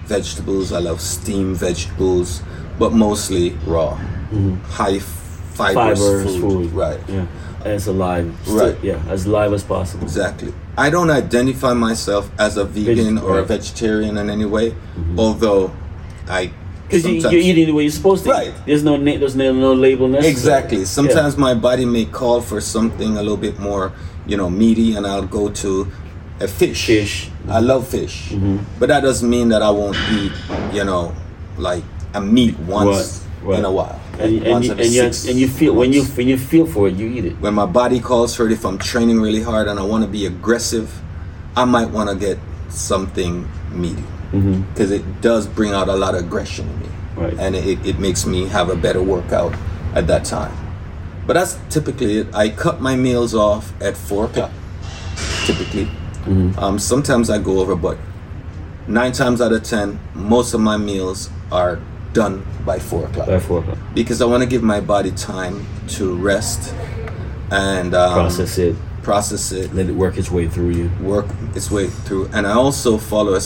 vegetables, I love steamed vegetables, but mostly raw. Mm-hmm. High fibrous Fibers, food. food. Right. Yeah. As alive. still- Right. Yeah. As live as possible. Exactly. I don't identify myself as a vegan Veg- or a vegetarian in any way, mm-hmm. although I Because you, you're eating the way you're supposed to. Right. There's no na- there's no, no label necessary. exactly. Sometimes my body may call for something a little bit more, you know, meaty, and I'll go to a fish. Fish. I love fish, mm-hmm. but that doesn't mean that I won't eat, you know, like a meat once Right, in a while. And, like and, you, and, you, and you feel when you when you feel for it, you eat it. when my body calls for it, if I'm training really hard and I want to be aggressive, I might want to get something meaty mm-hmm. because it does bring out a lot of aggression in me, Right. and it, it makes me have a better workout at that time. But that's typically it. I cut my meals off at four o'clock, typically. Um, sometimes I go over, but nine times out of ten, most of my meals are done by four o'clock By four o'clock. because I want to give my body time to rest and um, Process it. process it, Let it work its way through you. work its way through. And I also follow a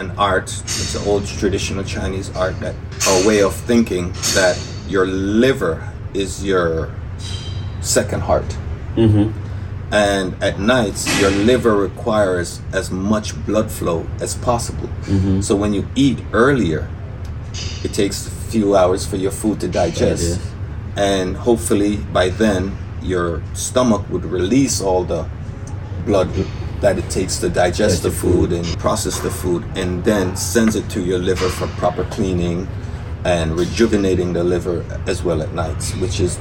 an art, it's an old traditional Chinese art, that a way of thinking that your liver is your second heart. And at nights, your liver requires as much blood flow as possible. Mm-hmm. So when you eat earlier, it takes a few hours for your food to digest. And hopefully by then, your stomach would release all the blood that it takes to digest the the food and process the food, and then sends it to your liver for proper cleaning and rejuvenating the liver as well at nights, which is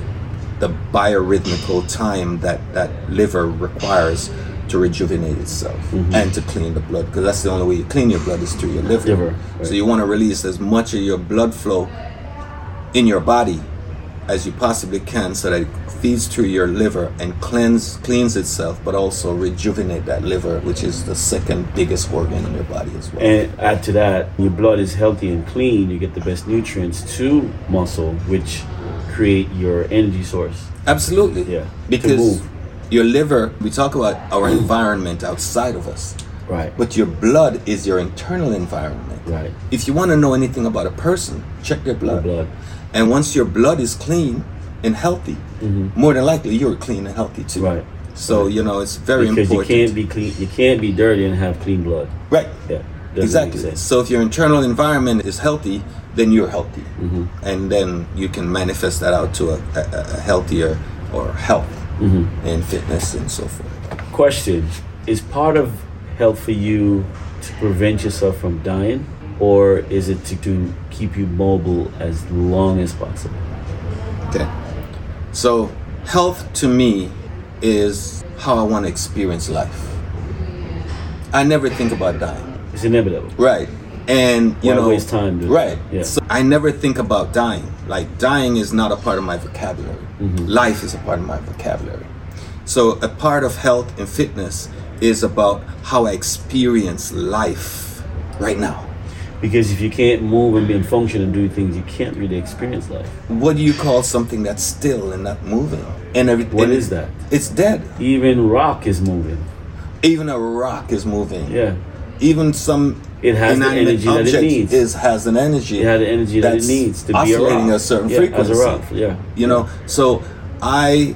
the biorhythmical time that that liver requires to rejuvenate itself Mm-hmm. and to clean the blood because that's the only way you clean your blood is through your liver. Liver, right. So you want to release as much of your blood flow in your body as you possibly can so that it feeds through your liver and cleanse cleans itself but also rejuvenate that liver which is the second biggest organ in your body as well. And add to that, your blood is healthy and clean. You get the best nutrients to muscle, which create your energy source. Absolutely. Yeah, Because your liver, we talk about our environment outside of us, Right. but your blood is your internal environment. Right. If you want to know anything about a person, check their blood. blood. And once your blood is clean and healthy, more than likely you're clean and healthy too. Mm-hmm. Right. So, you know, it's very because important. you can't be clean. You can't be dirty and have clean blood. Right. Yeah. Exactly. So if your internal environment is healthy, then you're healthy, Mm-hmm. and then you can manifest that out to a, a, a healthier or health Mm-hmm. and fitness and so forth. Question: Is part of health for you to prevent yourself from dying, or is it to, to keep you mobile as long as possible? Okay. So health to me is how I want to experience life. I never think about dying. It's inevitable. Right. And you Why know, waste time, dude? right? Yeah. So I never think about dying. Like dying is not a part of my vocabulary. Mm-hmm. Life is a part of my vocabulary. So a part of health and fitness is about how I experience life right now. Because if you can't move and, be in function and do things, you can't really experience life. What do you call something that's still and not moving? And every, What and is that? It's dead. Even rock is moving. Even a rock is moving. Yeah. Even some It has the energy that it needs. Is has an energy. It has the energy that it needs to be a oscillating a certain yeah, frequency. As a rock. Yeah. You know, so I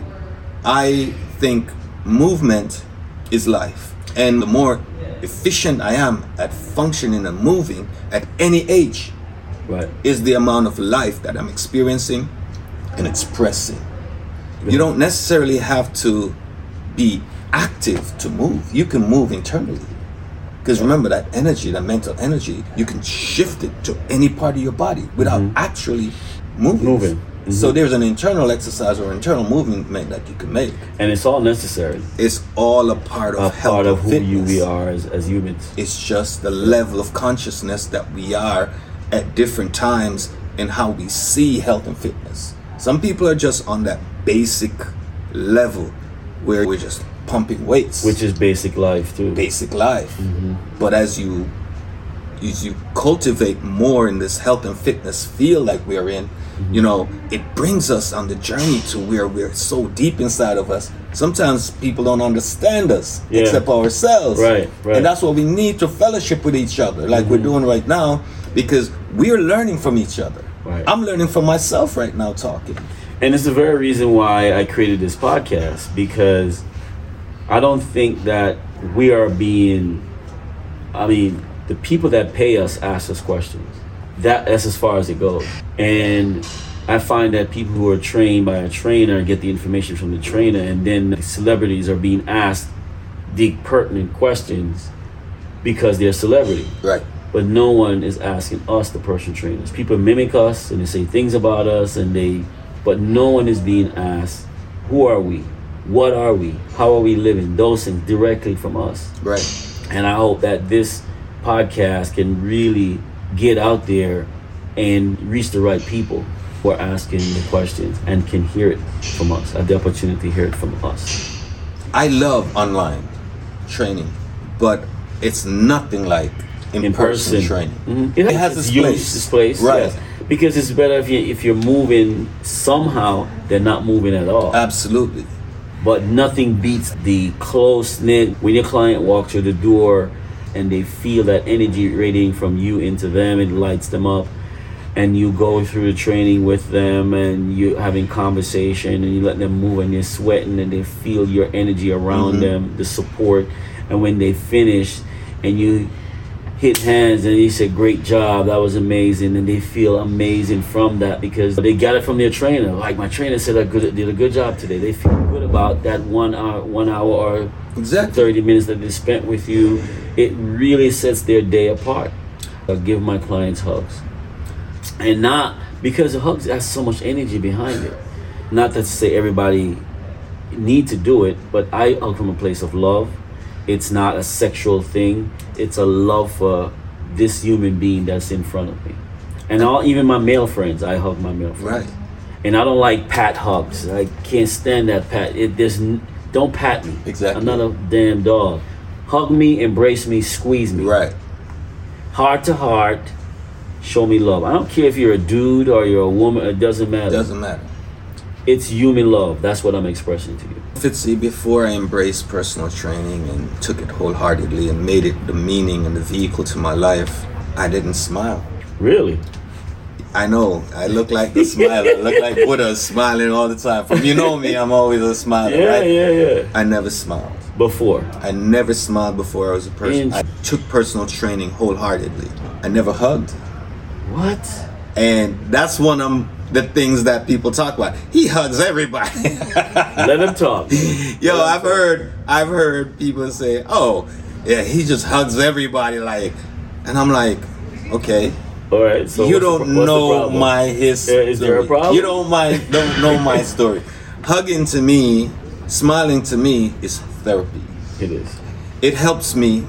I think movement is life, and the more efficient I am at functioning and moving at any age, Right. is the amount of life that I'm experiencing and expressing. You don't necessarily have to be active to move. You can move internally. Because remember that energy, that mental energy, you can shift it to any part of your body without actually moving. Mm-hmm. So there's an internal exercise or internal movement that you can make. And it's all necessary. It's all a part of A health part of who you we are as, as humans. It's just the level of consciousness that we are at different times and how we see health and fitness. Some people are just on that basic level where we're just pumping weights, Which is basic life too. basic life. Mm-hmm. But as you as you cultivate more in this health and fitness field like we're in, mm-hmm. you know, it brings us on the journey to where we're so deep inside of us. Sometimes people don't understand us Yeah. except ourselves. Right, right. And that's what we need to fellowship with each other, like we're mm-hmm. doing right now, because we're learning from each other. Right. I'm learning from myself right now talking. And it's the very reason why I created this podcast because I don't think that we are being I mean, the people that pay us ask us questions. That that's as far as it goes. And I find that people who are trained by a trainer get the information from the trainer and then the celebrities are being asked the pertinent questions because they're celebrity Right. but no one is asking us the personal trainers people mimic us and they say things about us and they but no one is being asked who are we what are we how are we living those things directly from us Right. and i hope that this podcast can really get out there and reach the right people who are asking the questions and can hear it from us have the opportunity to hear it from us I love online training, but it's nothing like in, person, training. Mhm. It, has its place. its place, right? yes. Because it's better if you if you're moving somehow than not moving at all. Absolutely. But nothing beats the close knit when your client walks through the door and they feel that energy radiating from you into them. It lights them up, and you go through the training with them, and you having conversation, and you let them move, and they're sweating, and they feel your energy around mm-hmm. them, the support, and when they finish, and you hit hands and he said great job that was amazing and they feel amazing from that because they got it from their trainer like my trainer said i did a good job today they feel about that one hour one hour or Exactly. 30 minutes that they spent with you it really sets their day apart i give my clients hugs and not because the hugs has so much energy behind it not that to say everybody need to do it but i hug from a place of love it's not a sexual thing. It's a love for this human being that's in front of me. And all even my male friends, I hug my male friends. Right. And I don't like pat hugs. I can't stand that pat. It there's don't pat me. Exactly. I'm not a damn dog. Hug me, embrace me, squeeze me. Right. Heart to heart, show me love. I don't care if you're a dude or you're a woman. It doesn't matter. It doesn't matter. It's human love. That's what I'm expressing to you. Fitzy, before I embraced personal training and took it wholeheartedly and made it the meaning and the vehicle to my life, I didn't smile. Really? I know. I look like the smiler. I look like Buddha smiling all the time. From you know me, I'm always a smiler, Yeah, right? yeah, yeah. I never smiled. Before. I never smiled before I was a person. I took personal training wholeheartedly. I never hugged. What? And that's one of the things that people talk about. He hugs everybody. Let him talk. Yo, I've heard I've heard people say, "Oh, yeah, he just hugs everybody like." And I'm like, "Okay, All right. So you don't the know my history. Is there a problem? You don't mind don't know my story. Hugging to me, smiling to me is therapy. It is. It helps me.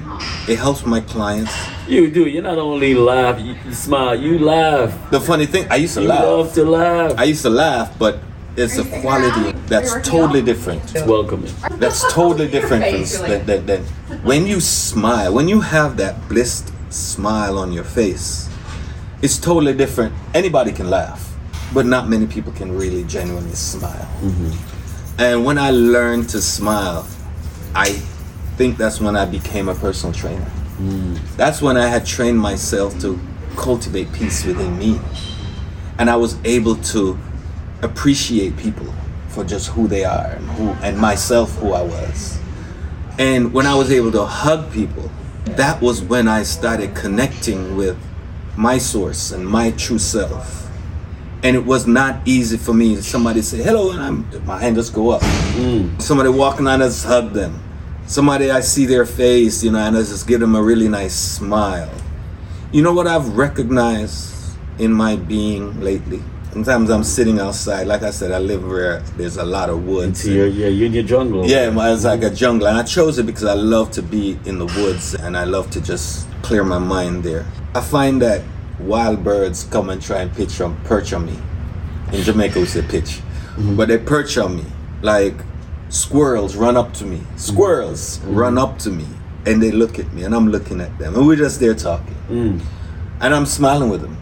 It helps my clients. You do. You not only laugh, you, you smile. You laugh. The funny thing, I used to laugh. You laugh. love to laugh. I used to laugh, but it's a quality that's totally different. it's welcoming. That's totally different from that, that, that when you smile, when you have that blissed smile on your face, it's totally different. Anybody can laugh, but not many people can really genuinely smile. Mm-hmm. And when I learned to smile, I think that's when I became a personal trainer. Mm. That's when I had trained myself to cultivate peace within me. And I was able to appreciate people for just who they are and who and myself who I was. And when I was able to hug people, that was when I started connecting with my source and my true self. And it was not easy for me. Somebody say hello, and I'm, my hand just go up. Mm. Somebody walking on, us, hug them. Somebody I see their face, you know, and I just give them a really nice smile. You know what I've recognized in my being lately? Sometimes I'm sitting outside. Like I said, I live where there's a lot of woods. So you're, yeah, you're in your jungle. Yeah, it's like a jungle, and I chose it because I love to be in the woods and I love to just clear my mind there. I find that wild birds come and try and pitch on, perch on me. In Jamaica, we say pitch, mm-hmm. but they perch on me. Like squirrels run up to me. Mm-hmm. Squirrels mm-hmm. run up to me, and they look at me, and I'm looking at them, and we're just there talking, mm. and I'm smiling with them.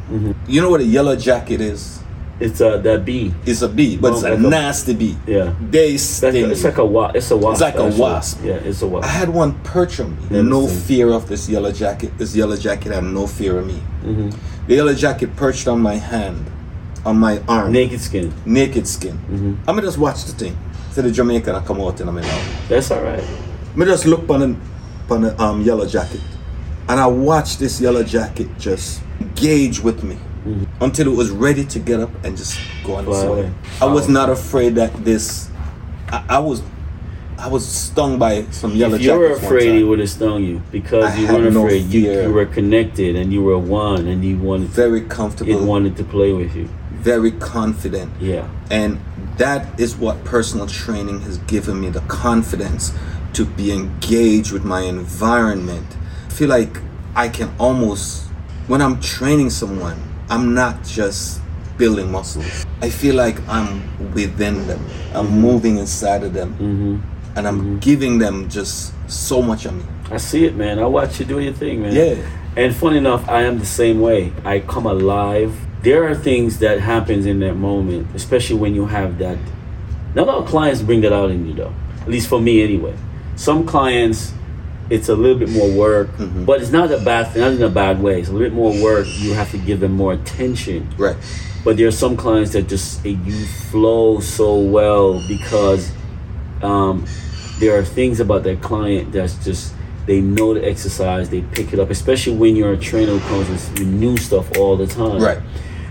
You know what a yellow jacket is? It's a that bee. It's a bee, but it's Oh, a like a- nasty bee. Yeah. They That's sting. it's like a wasp. It's a wasp. It's like a actually. wasp. Yeah, it's a wasp. I had one perch on me. No fear of this yellow jacket. This yellow jacket had no fear of me. Mm-hmm. The yellow jacket perched on my hand, on my arm, Naked skin. naked skin. Mm-hmm. I'm gonna just watch the thing. So the Jamaican I come out and I'm in now. That's all right. Me just look on the, on the um, yellow jacket, and I watch this yellow jacket just gauge with me until it was ready to get up and just go on Mm-hmm. Way. I was not afraid that this. I, I was, I was stung by some yellow if you were afraid, he would have stung you because I you weren't no afraid. You, you were connected and you were one, and you wanted very it comfortable, wanted to play with you. very confident. Yeah. And that is what personal training has given me the confidence to be engaged with my environment. I feel like I can almost, when I'm training someone, I'm not just building muscles. I feel like I'm within them, I'm moving inside of them, Mm-hmm. and I'm giving them just so much of me. I see it, man. I watch you do your thing, man. Yeah. And funny enough, I am the same way. I come alive. There are things that happens in that moment, especially when you have that. Not all clients bring that out in you, though. At least for me, anyway. Some clients, it's a little bit more work, Mm-hmm. but it's not a bad thing. Not in a bad way. It's a little bit more work. You have to give them more attention. Right. But there are some clients that just eh, you flow so well because um, there are things about that client that's just they know the exercise, they pick it up, especially when you're a trainer who comes with new stuff all the time. Right.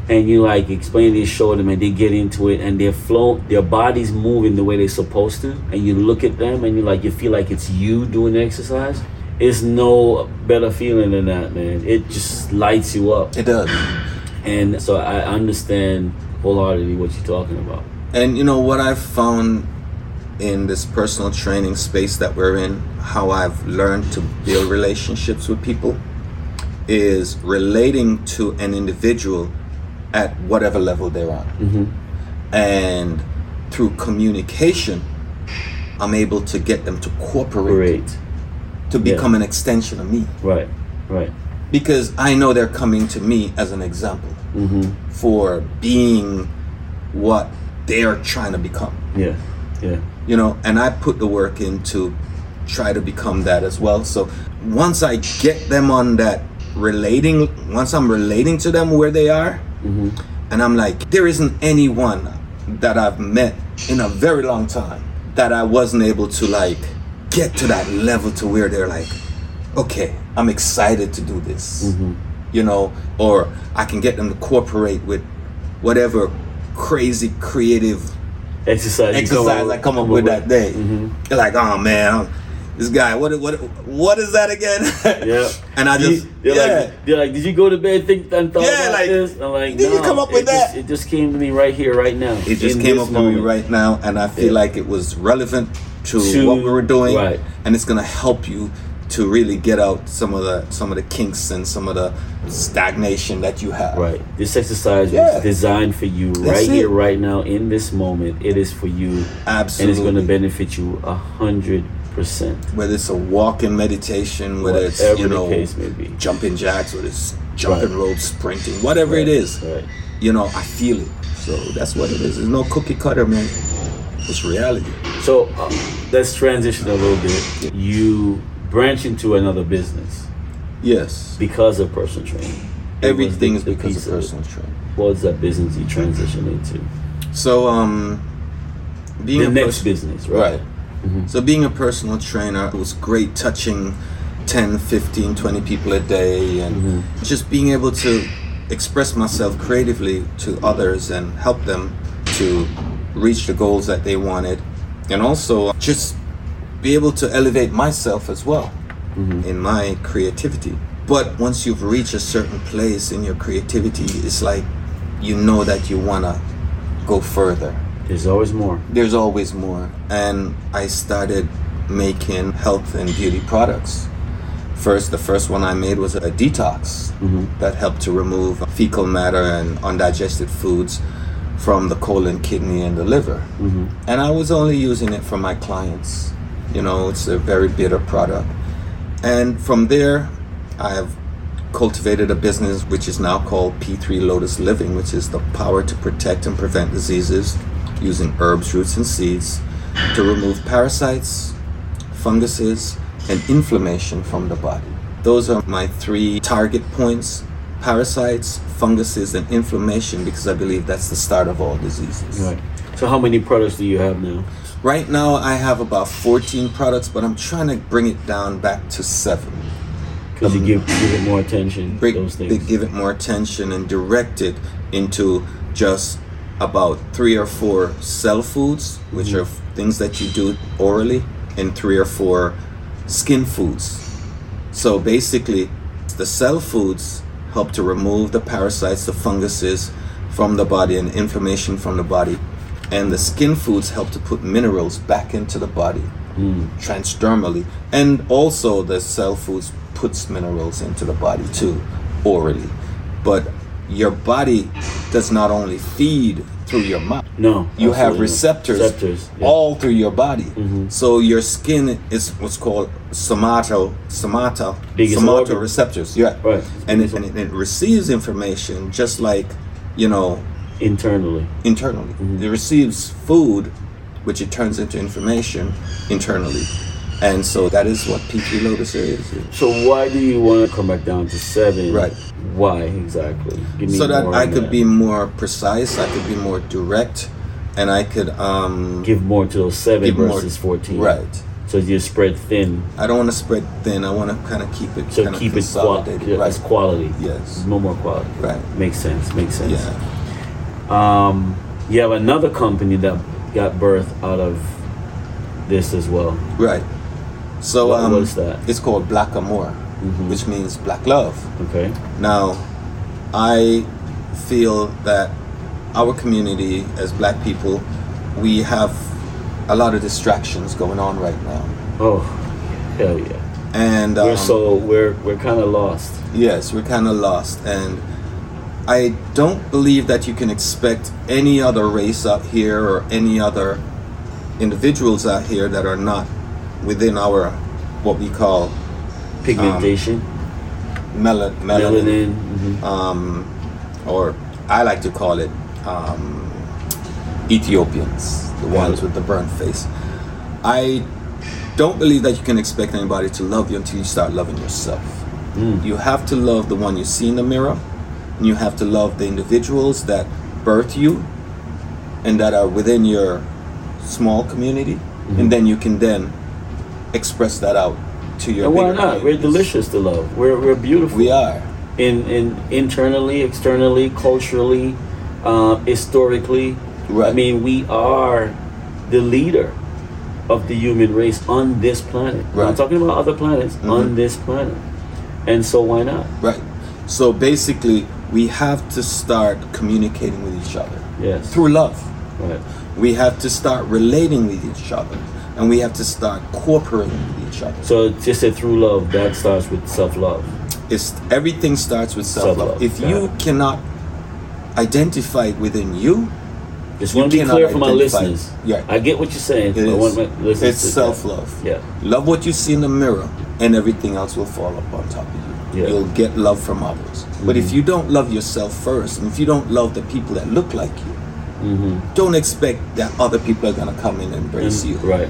And you like explain this, show them, and they get into it, and their flow, their body's moving the way they're supposed to, and you look at them, and you like you feel like it's you doing the exercise. It's no better feeling than that, man. It just lights you up. It does. And so I understand wholeheartedly what you're talking about. And you know what i've found in this personal training space that we're in, how I've learned to build relationships with people is relating to an individual at whatever level they're on. Mm-hmm. And through communication, I'm able to get them to cooperate, Great. to Yeah. become an extension of me. Right. Right. Because I know they're coming to me as an example mm-hmm. for being what they're trying to become. Yeah. Yeah. you know and i put the work in to try to become that as well so once i get them on that relating once i'm relating to them where they are and i'm like there isn't anyone that i've met in a very long time that i wasn't able to like get to that level to where they're like okay i'm excited to do this you know or i can get them to cooperate with whatever crazy creative Exercise. exercise I come up with that day. Mm-hmm. They're like, oh man, this guy, what what what is that again? Yeah. and I just they're yeah. like, they're like, did you go to bed think and thought Yeah, about like, this? I'm like, did you come up with it just- that?" it just came to me right here, right now. it just came up to me right now, and I feel Yeah. like it was relevant to, To- what we were doing, right. and it's gonna help you to really get out some of the some of the kinks and some of the stagnation that you have. Right. This exercise Yeah. was designed for you That's right it. here, right now, in this moment. It is for you. Absolutely. And it's going to benefit you a hundred percent. Whether it's a walk in meditation, whether it's you know case may be. jumping jacks, whether it's jumping Right. rope, sprinting, whatever it is. Right. you know, I feel it. So that's what it is. There's no cookie cutter, man. It's reality. So uh, let's transition a little bit. You branch into another business Yes. because of personal training. Everything is because of personal training. What was that business you transitioned into? So, um, being The a next pers- business, right? Right. Mm-hmm. So being a personal trainer it was great touching 10, 15, 20 people a day and mm-hmm. just being able to express myself creatively to others and help them to reach the goals that they wanted. And also just be able to elevate myself as well mm-hmm. in my creativity. But once you've reached a certain place in your creativity, it's like you know that you want to go further There's always more. there's always more. And i started making health and beauty products. First the first one i made was a detox mm-hmm. that helped to remove fecal matter and undigested foods from the colon kidney and the liver. Mm-hmm. And i was only using it for my clients. You know it's a very bitter product. And from there i have cultivated a business which is now called P3 Lotus Living, which is the power to protect and prevent diseases using herbs, roots, and seeds to remove parasites, funguses, and inflammation from the body. Those are my three target points parasites, funguses, and inflammation because I believe that's the start of all diseases. Right. So how many products do you have now? Right now, I have about 14 products, but I'm trying to bring it down back to seven. Because you give give it more attention. break, those they things. give it more attention and direct it into just about three or four cell foods, which Mm-hmm. are things that you do orally, and three or four skin foods. So basically, the cell foods help to remove the parasites, the funguses from the body, and inflammation from the body. And the skin foods help to put minerals back into the body transdermally. And also, the cell foods puts minerals into the body too, orally. But your body does not only feed through your mouth. No, You have receptors, Receptors, yeah. all through your body. So your skin is what's called somato somata Biggest somato organ. receptors. Yeah. Right. And it, and it, it receives information just like, you know, internally. internally. Mm-hmm. It receives food, which it turns into information internally. And so that is what P3 Lotus is. So why do you want to come back down to seven? Right. Why exactly? Give me So that I could that. be more precise, I could be more direct, and I could um give more to those seven give more- fourteen. Right. So you spread thin. I don't want to spread thin. I want to kind of keep it So kind of keep it consolidated. yeah, it's right. quality. Yes. No more quality. Right. Makes sense. Makes sense. Yeah. Um, you have another company that got birth out of this as well. Right. So What um, was that? It's called Black Amour, Mhm. which means black love. Okay. Now, I feel that our community as black people, we have a lot of distractions going on right now, Oh, hell yeah. and We're um, so we're we're kind of lost. Yes, we're kind of lost, and I don't believe that you can expect any other race out here or any other individuals out here that are not within our what we call Pigmentation, mel- melanin, melanin. mhm. um, or I like to call it um, Ethiopians, the ones with the burnt face. I don't believe that you can expect anybody to love you until you start loving yourself. You have to love the one you see in the mirror, and you have to love the individuals that birth you and that are within your small community, and then you can then express that out to your And why not? We're delicious to love. We're we're beautiful. We are. in in internally, externally, culturally, uh, historically. Right. I mean, we are the leader of the human race on this planet. Right. I'm not talking about other planets on this planet. And so why not? Right. So basically, we have to start communicating with each other Yes. through love. Right. We have to start relating with each other, and we have to start cooperating with each other. So just say through love, that starts with self love. It's everything starts with self love. If yeah. you cannot identify within you, Just want to be clear for my listeners. Yeah. I get what you're saying. it but I want my it's self love. Yeah. Love what you see in the mirror, and everything else will fall up on top of you. Yeah. Mm-hmm. You'll get love from others. But if you don't love yourself first, and if you don't love the people that look like you, Mm-hmm. don't expect that other people are gonna come in and embrace you. Right.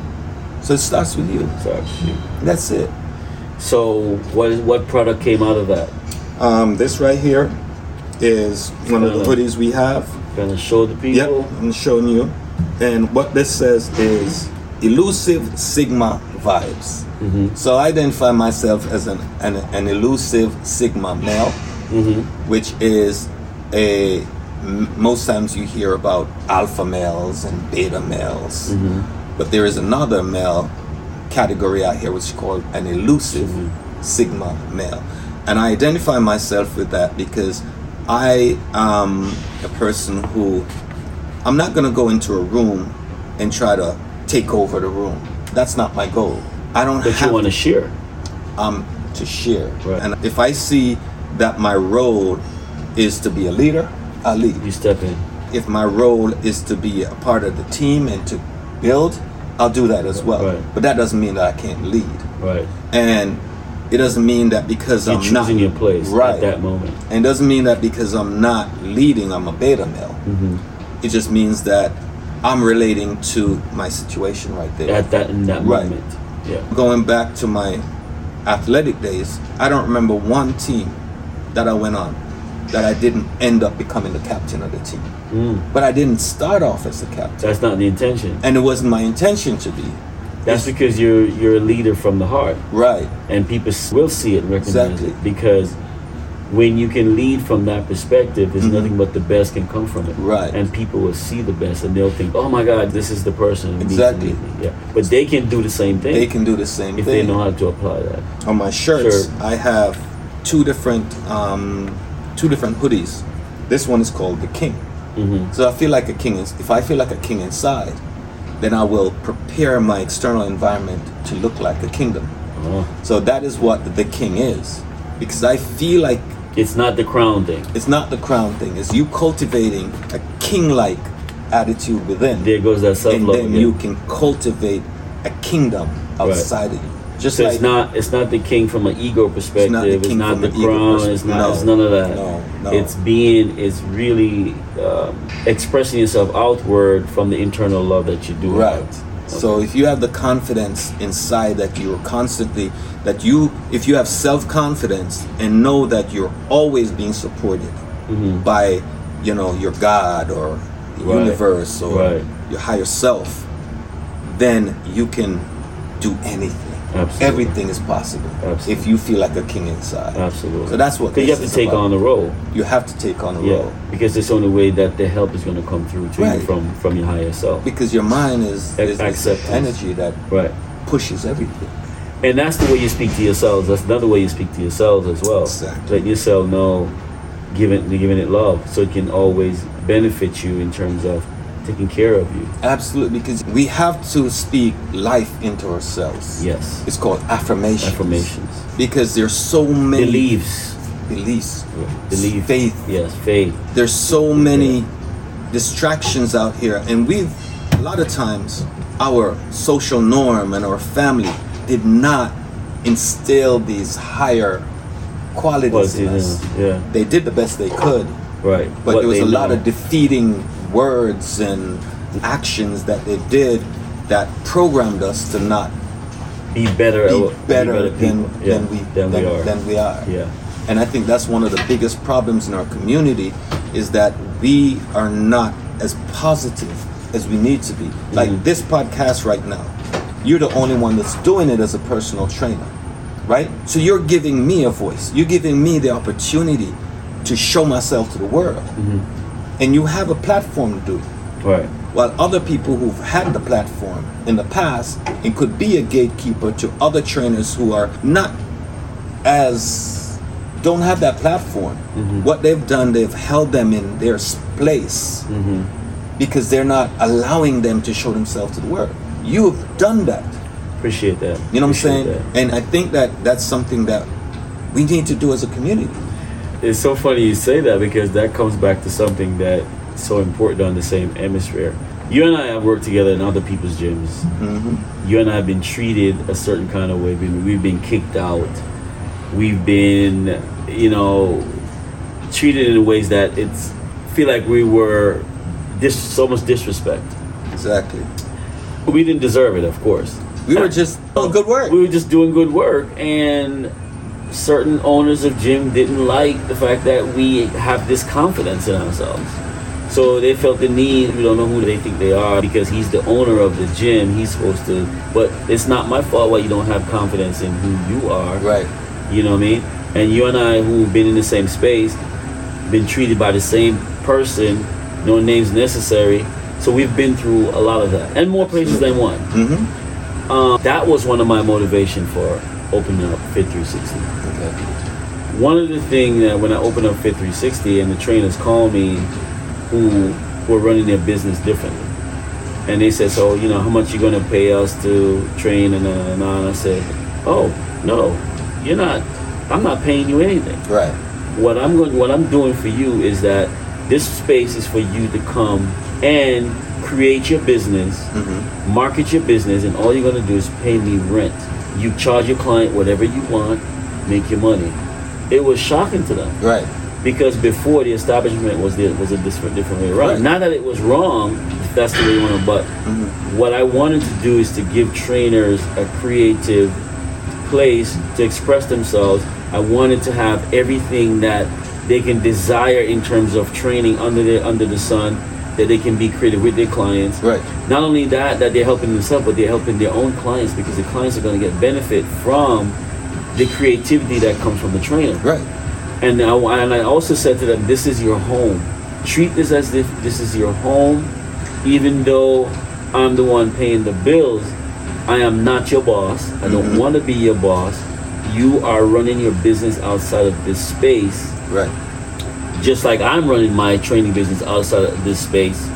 So it starts with you. That's it. So what is what product came out of that? Um, this right here is one of the hoodies we have. Gonna show the people. Yep. I'm showing you. And what this says is elusive Sigma vibes. Mm-hmm. So I identify myself as an, an, an elusive Sigma male, Mm-hmm. which is a most times you hear about alpha males and beta males, Mm-hmm. But there is another male category out here which is called an elusive Mm-hmm. Sigma male, and I identify myself with that because I am a person who I'm not going to go into a room and try to take over the room. That's not my goal. I don't But have you want to share. um, to share. Right. And if I see that my role is to be a leader, I lead. You step in. If my role is to be a part of the team and to build, I'll do that as well. Right. But that doesn't mean that I can't lead. Right. And it doesn't mean that because You're I'm choosing not your place right. at that moment. And it doesn't mean that because I'm not leading, I'm a beta male. Mm-hmm. It just means that I'm relating to my situation right there. At that in that Right. moment. Yeah. Going back to my athletic days, I don't remember one team that I went on that I didn't end up becoming the captain of the team. Mm. But I didn't start off as a captain. That's not the intention. And it wasn't my intention to be. That's because you're you're a leader from the heart, Right. and people will see it, recognize Exactly. it, because when you can lead from that perspective, there's Mhm. nothing but the best can come from it. Right. And people will see the best, and they'll think, "Oh my God, this is the person." Exactly. Needs to lead me. Yeah. But they can do the same thing They can do the same if they know how to apply that. on my shirts, Sure. I have two different um, two different hoodies. This one is called the King. Hmm So I feel like a king is if I feel like a king inside, then I will prepare my external environment to look like a kingdom. Oh. So that is what the king is. Because I feel like It's not the crown thing. it's not the crown thing, it's you cultivating a king like attitude within. There goes that self and then again. you can cultivate a kingdom outside of you. Just so like it's not it's not the king from an ego perspective. not the It's king not from the crown. It's not. No. It's none of that. No, no. It's being. It's really um, expressing yourself outward from the internal love that you do. Right. have. So if you have the confidence inside that you're constantly that you if you have self-confidence and know that you're always being supported Mhm. by you know your God or the Right. universe or Right. your higher self, then you can do anything. Absolutely. Everything is possible Absolutely. if you feel like a king inside. Absolutely. So that's what Because you have to take about. on the role. You have to take on a Yeah. role Because it's the only way that the help is going to come through to you from from your higher self. because your mind is, is acceptance. energy that Right. pushes everything. And that's the way you speak to yourselves. That's another way you speak to yourselves as well. Exactly. Let yourself know, giving giving it love, so it can always benefit you in terms of taking care of you. Absolutely, because we have to speak life into ourselves. Yes. It's called affirmations. Affirmations. Because there's so many Beliefs. beliefs, Belief. faith. Yes, faith. There's so many distractions out here, and we've a lot of times our social norm and our family did not instill these higher qualities in us. Yeah. They did the best they could, Right. but What there was a lot know. of defeating words and actions that they did that programmed us to not be better, be better, be than, people. Yeah, than we than we are. than we are. yeah. And I think that's one of the biggest problems in our community is that we are not as positive as we need to be. Like Mhm. this podcast right now, you're the only one that's doing it as a personal trainer, right? So you're giving me a voice. You're giving me the opportunity to show myself to the world. Mhm. And you have a platform to do it. Right. While other people who've had the platform in the past and could be a gatekeeper to other trainers who are not as don't have that platform. Mhm. What they've done, they've held them in their place Mm-hmm. because they're not allowing them to show themselves to the world. You've done that. Appreciate that. You know what I'm saying? that. And I think that that's something that we need to do as a community. It's so funny you say that because that comes back to something that's so important on the same hemisphere. You and I have worked together in other people's gyms. hmm You and I have been treated a certain kind of way. We've we've been kicked out. We've been, you know, treated in ways that it's feel like we were dis so much disrespect. Exactly. But we didn't deserve it, of course. We were just doing good work. We were just doing good work, and certain owners of gym didn't like the fact that we have this confidence in ourselves. So they felt the need. We don't know who they think they are because he's the owner of the gym. He's supposed to, but it's not my fault why you don't have confidence in who you are. Right. You know what I mean? And you and I, who've been in the same space, been treated by the same person, no names necessary. So we've been through a lot of that, and more places than one. hmm Um, that was one of my motivation for opening up Fit 360. One of the things that when I opened up Fit 360 and the trainers called me who were running their business differently. And they said, so, you know, how much you going to pay us to train and, uh, and? I said, oh, no, you're not, I'm not paying you anything Right. what I'm going what I'm doing for you is that this space is for you to come and create your business, hmm market your business, and all you're going to do is pay me rent. You charge your client whatever you want, make your money. It was shocking to them Right. because before the establishment was the, was a different different way around. Right. Not that it was wrong, that's the way you want to, but hmm what I wanted to do is to give trainers a creative place to express themselves. I wanted to have everything that they can desire in terms of training under the under the sun, that they can be creative with their clients. Right. Not only that, that they're helping themselves, but they're helping their own clients because the clients are going to get benefit from the creativity that comes from the trainer. Right. And I, and I also said to them, this is your home. Treat this as if this is your home, even though I'm the one paying the bills. I am not your boss. I don't Mhm. want to be your boss. You are running your business outside of this space, Right. just like I'm running my training business outside of this space,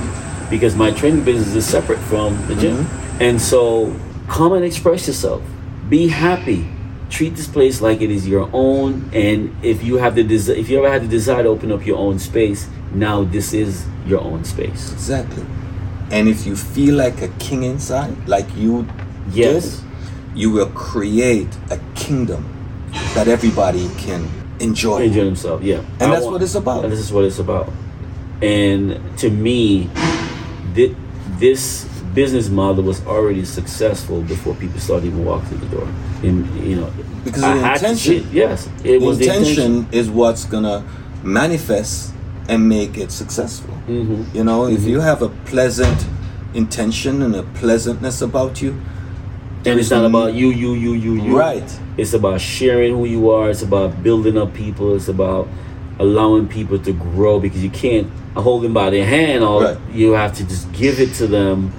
because my training business is separate from the gym. Mm-hmm. And so, come and express yourself. Be happy. Treat this place like it is your own. And if you have the desi- if you ever had the desire to open up your own space, now this is your own space. Exactly. And if you feel like a king inside, like you Yes. did, you will create a kingdom that everybody can enjoy. Enjoy themselves, yeah. And I that's what it's about. And this is what it's about. And to me, thi- this business model was already successful before people started even walking through the door. And you know, Because I the had to intention- yes, it The was the intention intention. is what's gonna manifest and make it successful. hmm You know, if Mhm. you have a pleasant intention and a pleasantness about you, And it's not about you, you, you, you, you. Right. It's about sharing who you are. It's about building up people. It's about allowing people to grow because you can't hold them by their hand. All Right. you have to just give it to them,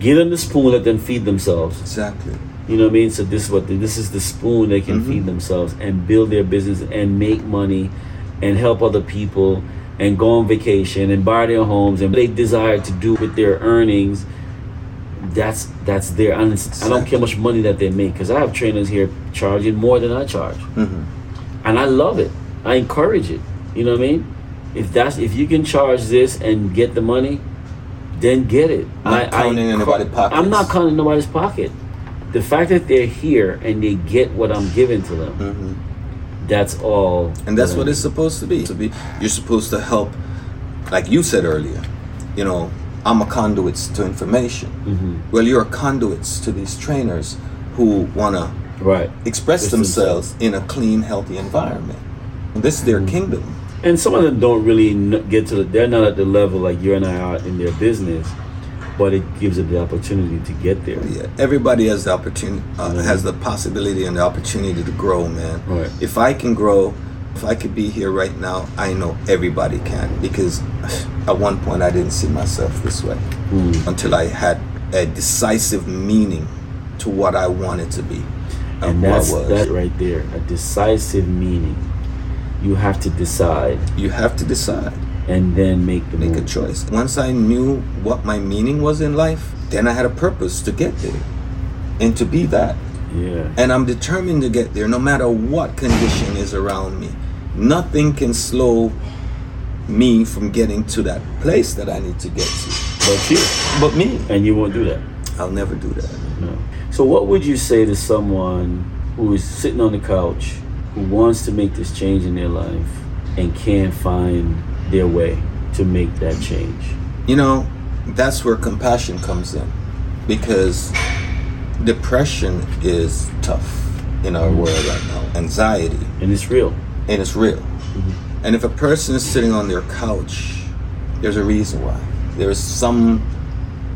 give them the spoon, let them feed themselves. Exactly. You know what I mean? So this is what the, this is the spoon they can Mhm. feed themselves and build their business and make money and help other people and go on vacation and buy their homes and they desire to do with their earnings that's that's their and it's- I don't care much money that they make because I have trainers here charging more than I charge and I love it I encourage it you know what I mean if that's if you can charge this and get the money then get it Not I, counting I, anybody's pockets. I'm not counting nobody's pocket the fact that they're here and they get what I'm giving to them that's all Mm-hmm. And that's that what it's supposed to be. To be, you're supposed to help, like you said earlier. You know, I'm a conduit to information. Mm-hmm. Well, you're a conduit to these trainers who wanna right express Express themselves in a clean, healthy environment. And this is their Mm-hmm. kingdom. And some of them don't really get to the, they're not at the level like you and I are in their business but it gives them the opportunity to get there Yeah, everybody has the opportunity, uh, Mhm. has the possibility and the opportunity to grow, man. Right. If I can grow, if I could be here right now, I know everybody can because at one point I didn't see myself this way Mm. until I had a decisive meaning to what I wanted to be and, and that's was. that right there a decisive meaning you have to decide you have to decide, and then make the make a choice. Once I knew what my meaning was in life, then I had a purpose to get there and to be that. yeah And I'm determined to get there no matter what condition is around me. Nothing can slow me from getting to that place that I need to get to. but you But me, and you won't do that I'll never do that. no so what would you say to someone who is sitting on the couch who wants to make this change in their life and can't find their way to make that change You know, that's where compassion comes in because depression is tough in our world right now. Anxiety, and it's real and it's real. Mm-hmm. And if a person is sitting on their couch, there's a reason why. There's some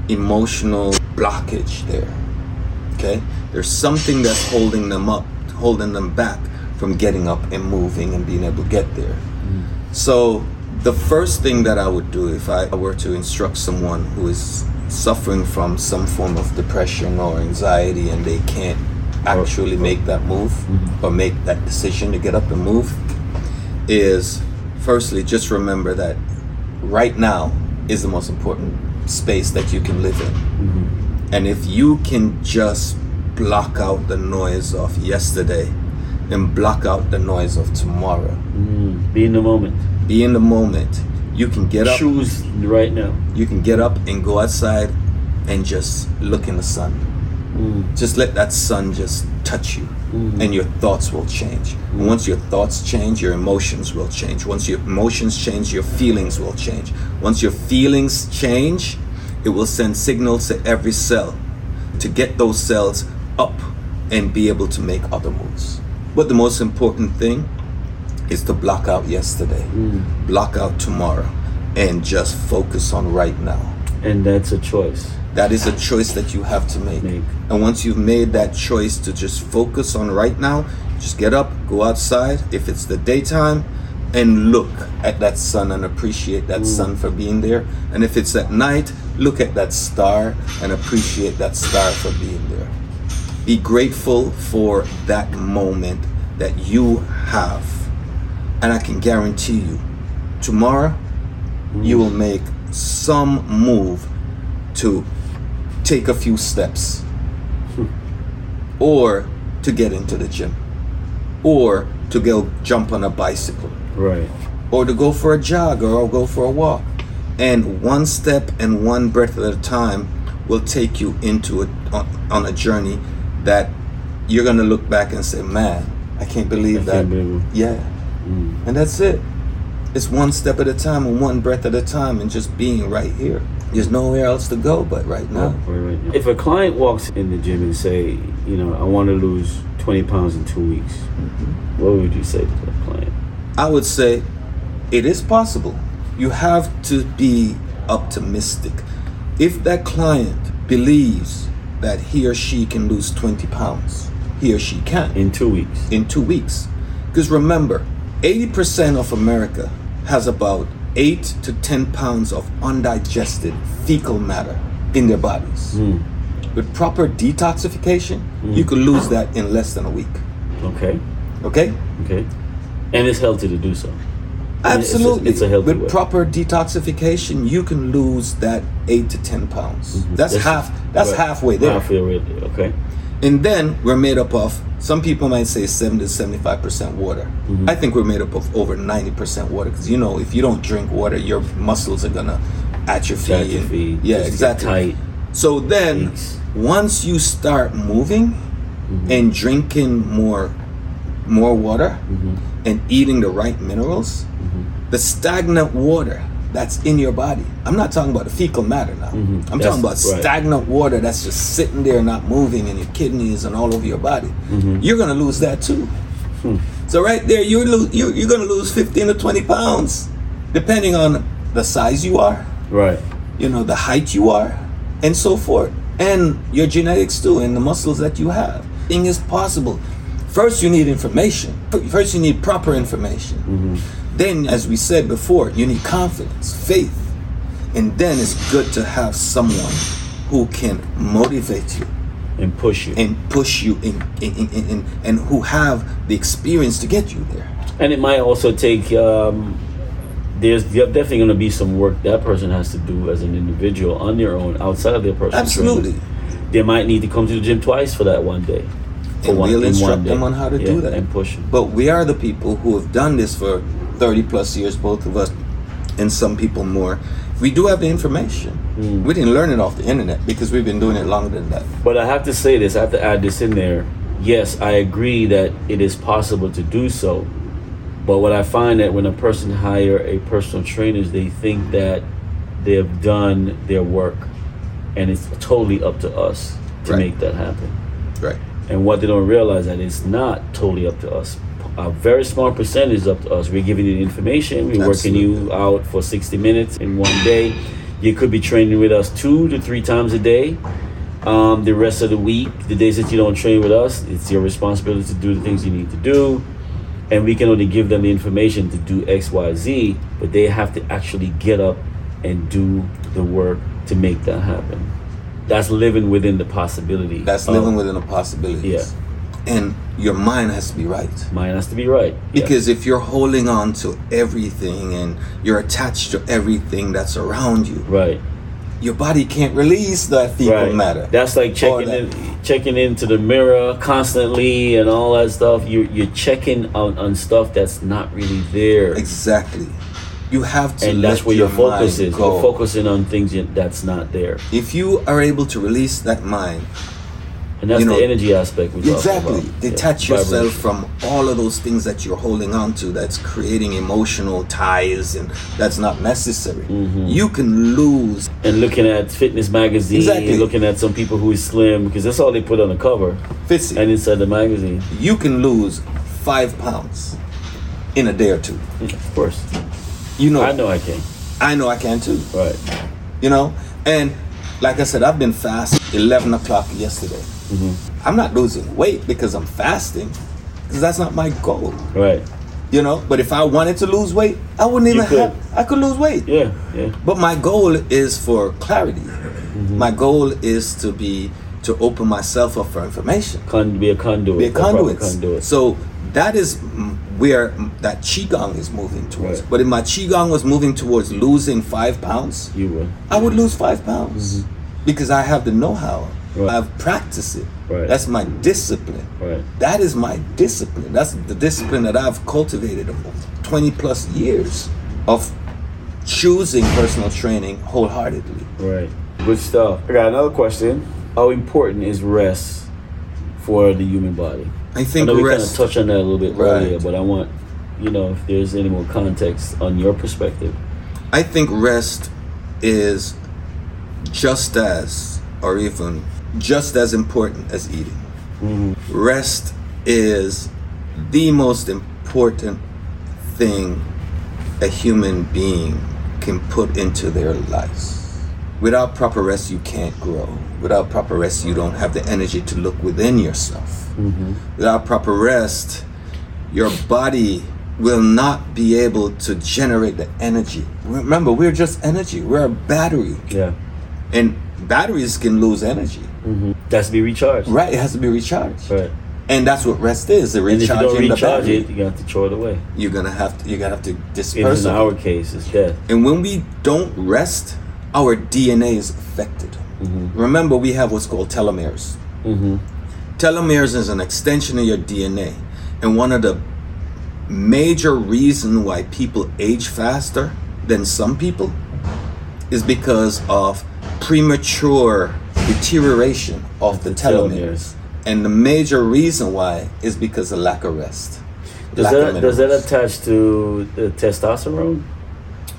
emotional blockage there. Okay? There's something that's holding them up, holding them back from getting up and moving and being able to get there. Mm. So, the first thing that I would do if I were to instruct someone who is suffering from some form of depression or anxiety and they can't oh, actually oh. make that move mm-hmm. or make that decision to get up and move is firstly just remember that right now is the most important space that you can live in. Mm-hmm. And if you can just block out the noise of yesterday and block out the noise of tomorrow, Mm, be in the moment. be in the moment, you can get up, Choose right now. you can get up and go outside and just look in the sun. Mm, Just let that sun just touch you and your thoughts will change. And once your thoughts change, your emotions will change. Once your emotions change, your feelings will change. Once your feelings change, it will send signals to every cell to get those cells up and be able to make other moves. But the most important thing is to block out yesterday, mm. block out tomorrow, and just focus on right now. and that's a choice. That is a choice that you have to make. Make. And once you've made that choice to just focus on right now, just get up, go outside if it's the daytime, and look at that sun and appreciate that sun for being there. And if it's at night, look at that star and appreciate that star for being there. Be grateful for that moment that you have. And I can guarantee you, tomorrow, you will make some move to take a few steps. Hmm. Or to get into the gym. Or to go jump on a bicycle. Right. or to go for a jog or go for a walk. And one step and one breath at a time will take you into it on, on a journey that you're to look back and say man i can't believe I that can't believe yeah mm. and that's it it's one step at a time and one breath at a time and just being right here there's nowhere else to go but right now Right, right. If a client walks in the gym and say, you know, I want to lose 20 pounds in two weeks, mm-hmm. what would you say to that client? I would say it is possible. You have to be optimistic. If that client believes that he or she can lose 20 pounds, he or she can In two weeks. in two weeks. Because remember, 80% of America has about 8 to 10 pounds of undigested fecal matter in their bodies. Mm. With proper detoxification, you could lose that in less than a week. Okay. Okay? Okay. And it's healthy to do so. Absolutely. It's a, it's a healthy With way. proper detoxification, you can lose that eight to ten pounds. That's, half. That's Mm-hmm. right. halfway there. Halfway there. Okay. And then we're made up of. Some people might say seventy to seventy-five percent water. Mm-hmm. I think we're made up of over ninety percent water because you know if you don't drink water, your muscles are gonna atrophy. and- Atrophy, yeah, just get exactly. So then, Aches. once you start moving Mm-hmm. and drinking more, more water, Mm-hmm. and eating the right minerals, the stagnant water that's in your body. I'm not talking about the fecal matter now. I'm Mm-hmm. That's talking about right. stagnant water that's just sitting there not moving in your kidneys and all over your body. Mm-hmm. You're gonna lose that too. Hmm. So right there, you're, lo- you're you're gonna lose 15 to 20 pounds, depending on the size you are Right. you know, the height you are, and so forth, and your genetics too, and the muscles that you have. Thing is possible. First, you need information. First, you need proper information. Then, as we said before, you need confidence, faith, and then it's good to have someone who can motivate you And push you. and push you in, in, in and who have the experience to get you there. And it might also take. Um, there's definitely going to be some work that person has to do as an individual on their own, outside of their personal. Absolutely. training. They might need to come to the gym twice for that one day. And one, we'll instruct them on how to Yeah, do that. and push them. But we are the people who have done this for 30 plus years, both of us, and some people more. We do have the information. Hmm. We didn't learn it off the internet because we've been doing it longer than that. But I have to say this, I have to add this in there. Yes, I agree that it is possible to do so. But what I find that when a person hire a personal trainer, is they think that they have done their work and it's totally up to us to Right. make that happen. Right. And what they don't realize that it's not totally up to us. A very small percentage is up to us. We're giving you the information. We're working you out for 60 minutes in one day. You could be training with us two to three times a day. Um, the rest of the week, the days that you don't train with us, it's your responsibility to do the things you need to do. And we can only give them the information to do X, Y, Z, but they have to actually get up and do the work to make that happen. That's living within the possibility. That's of- living within the possibilities. Yeah. And your mind has to be right. Mind has to be right. Yeah. Because if you're holding on to everything and you're attached to everything that's around you, right, your body can't release that fecal right. matter. That's like checking that- in, checking into the mirror constantly and all that stuff. You you're checking on, on stuff that's not really there, Exactly. You have to and that's where your focus is. go. You're focusing on things that's not there, if you are able to release that mind, and that's You know, the energy aspect we exactly, about. Yeah, detach yourself from all of those things that you're holding on to that's creating emotional ties and that's not necessary. Mm-hmm. You can lose. and looking at fitness magazine, Exactly. looking at some people who is slim because that's all they put on the cover Fitzy, and inside the magazine. you can lose five pounds in a day or two. Of course, You know, I know I can. I know I can too. Right, You know, and like I said, I've been fasting 11 o'clock yesterday. Mm-hmm. I'm not losing weight because I'm fasting, because that's not my goal. right, You know, but if I wanted to lose weight, I wouldn't even could. have. I could lose weight. yeah, yeah. But my goal is for clarity. Mm-hmm. My goal is to be to open myself up for information, Con- be a conduit. be a conduit. conduit. So that is where that qigong is moving towards. Right. But if my qigong was moving towards losing five pounds, you would. I would lose five pounds because I have the know-how. Mm-hmm. Right. I've practiced it. Right. That's my discipline. Right. That is my discipline. That's the discipline that I've cultivated over 20 plus years of choosing personal training wholeheartedly. Right. Good stuff. I got another question. How important is rest for the human body? I I think know we kind of touched on that a little bit Right. earlier, but I want, you know, if there's any more context on your perspective. I think rest is just as, or even just as important as eating. Mm-hmm. Rest is the most important thing a human being can put into their lives. Without proper rest, you can't grow. Without proper rest, you don't have the energy to look within yourself. Mm-hmm. Without proper rest, your body will not be able to generate the energy. Remember, we're just energy. We're a battery. Yeah. And batteries can lose energy. Mm-hmm. That's to be recharged. Right, it has to be recharged. Right. And that's what rest is. The And if you don't recharging the recharge battery. it, you have to throw it away. You're gonna have to. You're gonna have to disperse in our case, it's death. And when we don't rest, our DNA is affected. Mm-hmm. Remember, we have what's called telomeres. Mm-hmm. Telomeres is an extension of your DNA, and one of the major reason why people age faster than some people is because of premature deterioration of the telomeres. Telomeres. And the major reason why is because of lack of rest. Does Lack of that does that attach to the testosterone?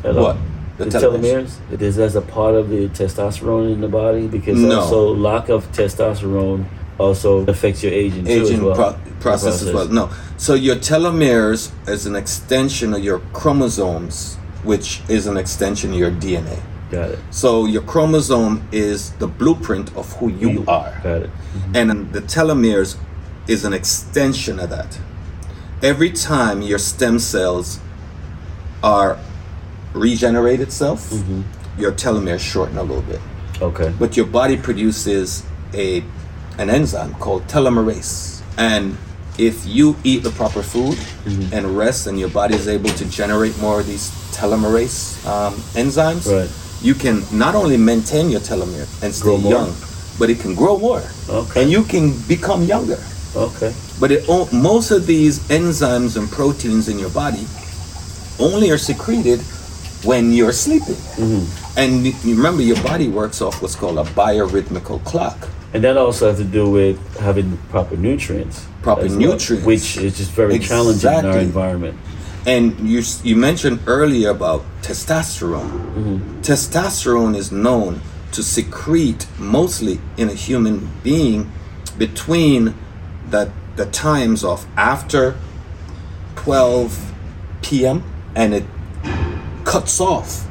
at? What? The, The telomeres? It is as a part of the testosterone in the body because No. also lack of testosterone also affects your aging, aging well. pro- process as well. No. So your telomeres is an extension of your chromosomes, which is an extension of your DNA. Got it. So your chromosome is the blueprint of who you are. Got it. Mm-hmm. And the telomeres is an extension of that. Every time your stem cells are regenerate itself, mm-hmm. your telomeres shorten a little bit. Okay. But your body produces a an enzyme called telomerase. And if you eat the proper food and rest and your body is able to generate more of these telomerase um, enzymes, Right. you can not only maintain your telomere and stay young, but it can grow more. Okay. And you can become younger. Okay. But it, most of these enzymes and proteins in your body only are secreted when you're sleeping. Mm-hmm. And you remember, your body works off what's called a biorhythmical clock. And that also has to do with having proper nutrients. Proper well, nutrients. which is just very challenging in our environment. And you you mentioned earlier about testosterone. Mm-hmm. Testosterone is known to secrete mostly in a human being between the the times of after 12 p.m. and it cuts off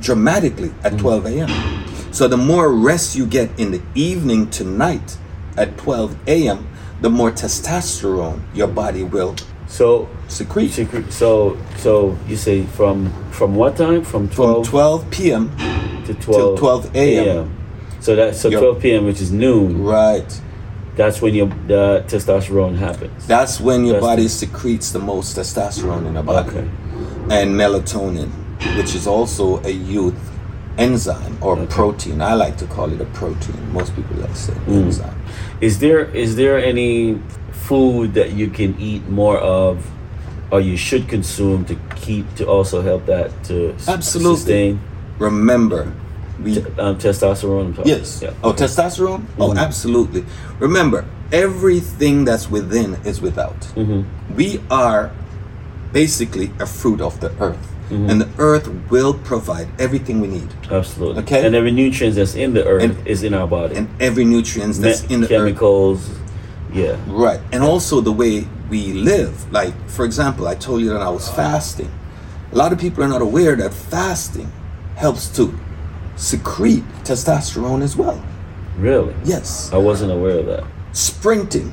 dramatically at mm-hmm. 12 a.m. So the more rest you get in the evening tonight at 12 a.m., the more testosterone your body will So secrete. secret- so so you say from from what time? From 12 From twelve 12 p.m. to twelve till 12 a.m.. So that so Yep. twelve p.m. which is noon. Right. That's when your the testosterone happens. That's when your That's body secretes the most testosterone in the body. Okay. And melatonin, which is also a youth enzyme or protein. I like to call it a protein. Most people like to say Mm. enzyme. Is there is there any food that you can eat more of, or you should consume to keep to also help that to Absolutely. sustain Remember, we um, testosterone? Yes. Yeah. Oh, okay. testosterone? Oh, Mhm. absolutely. Remember, everything that's within is without. Mhm. We are basically a fruit of the earth, Mm-hmm. and the earth will provide everything we need, Absolutely. Okay. And every nutrient that's in the earth And- is in our body. and every nutrient that's Me- in the earth. chemicals. Yeah. Right. And also the way we live. Like, for example, I told you that I was fasting. A lot of people are not aware that fasting helps to secrete testosterone as well. Really. Yes. I wasn't aware of that. Sprinting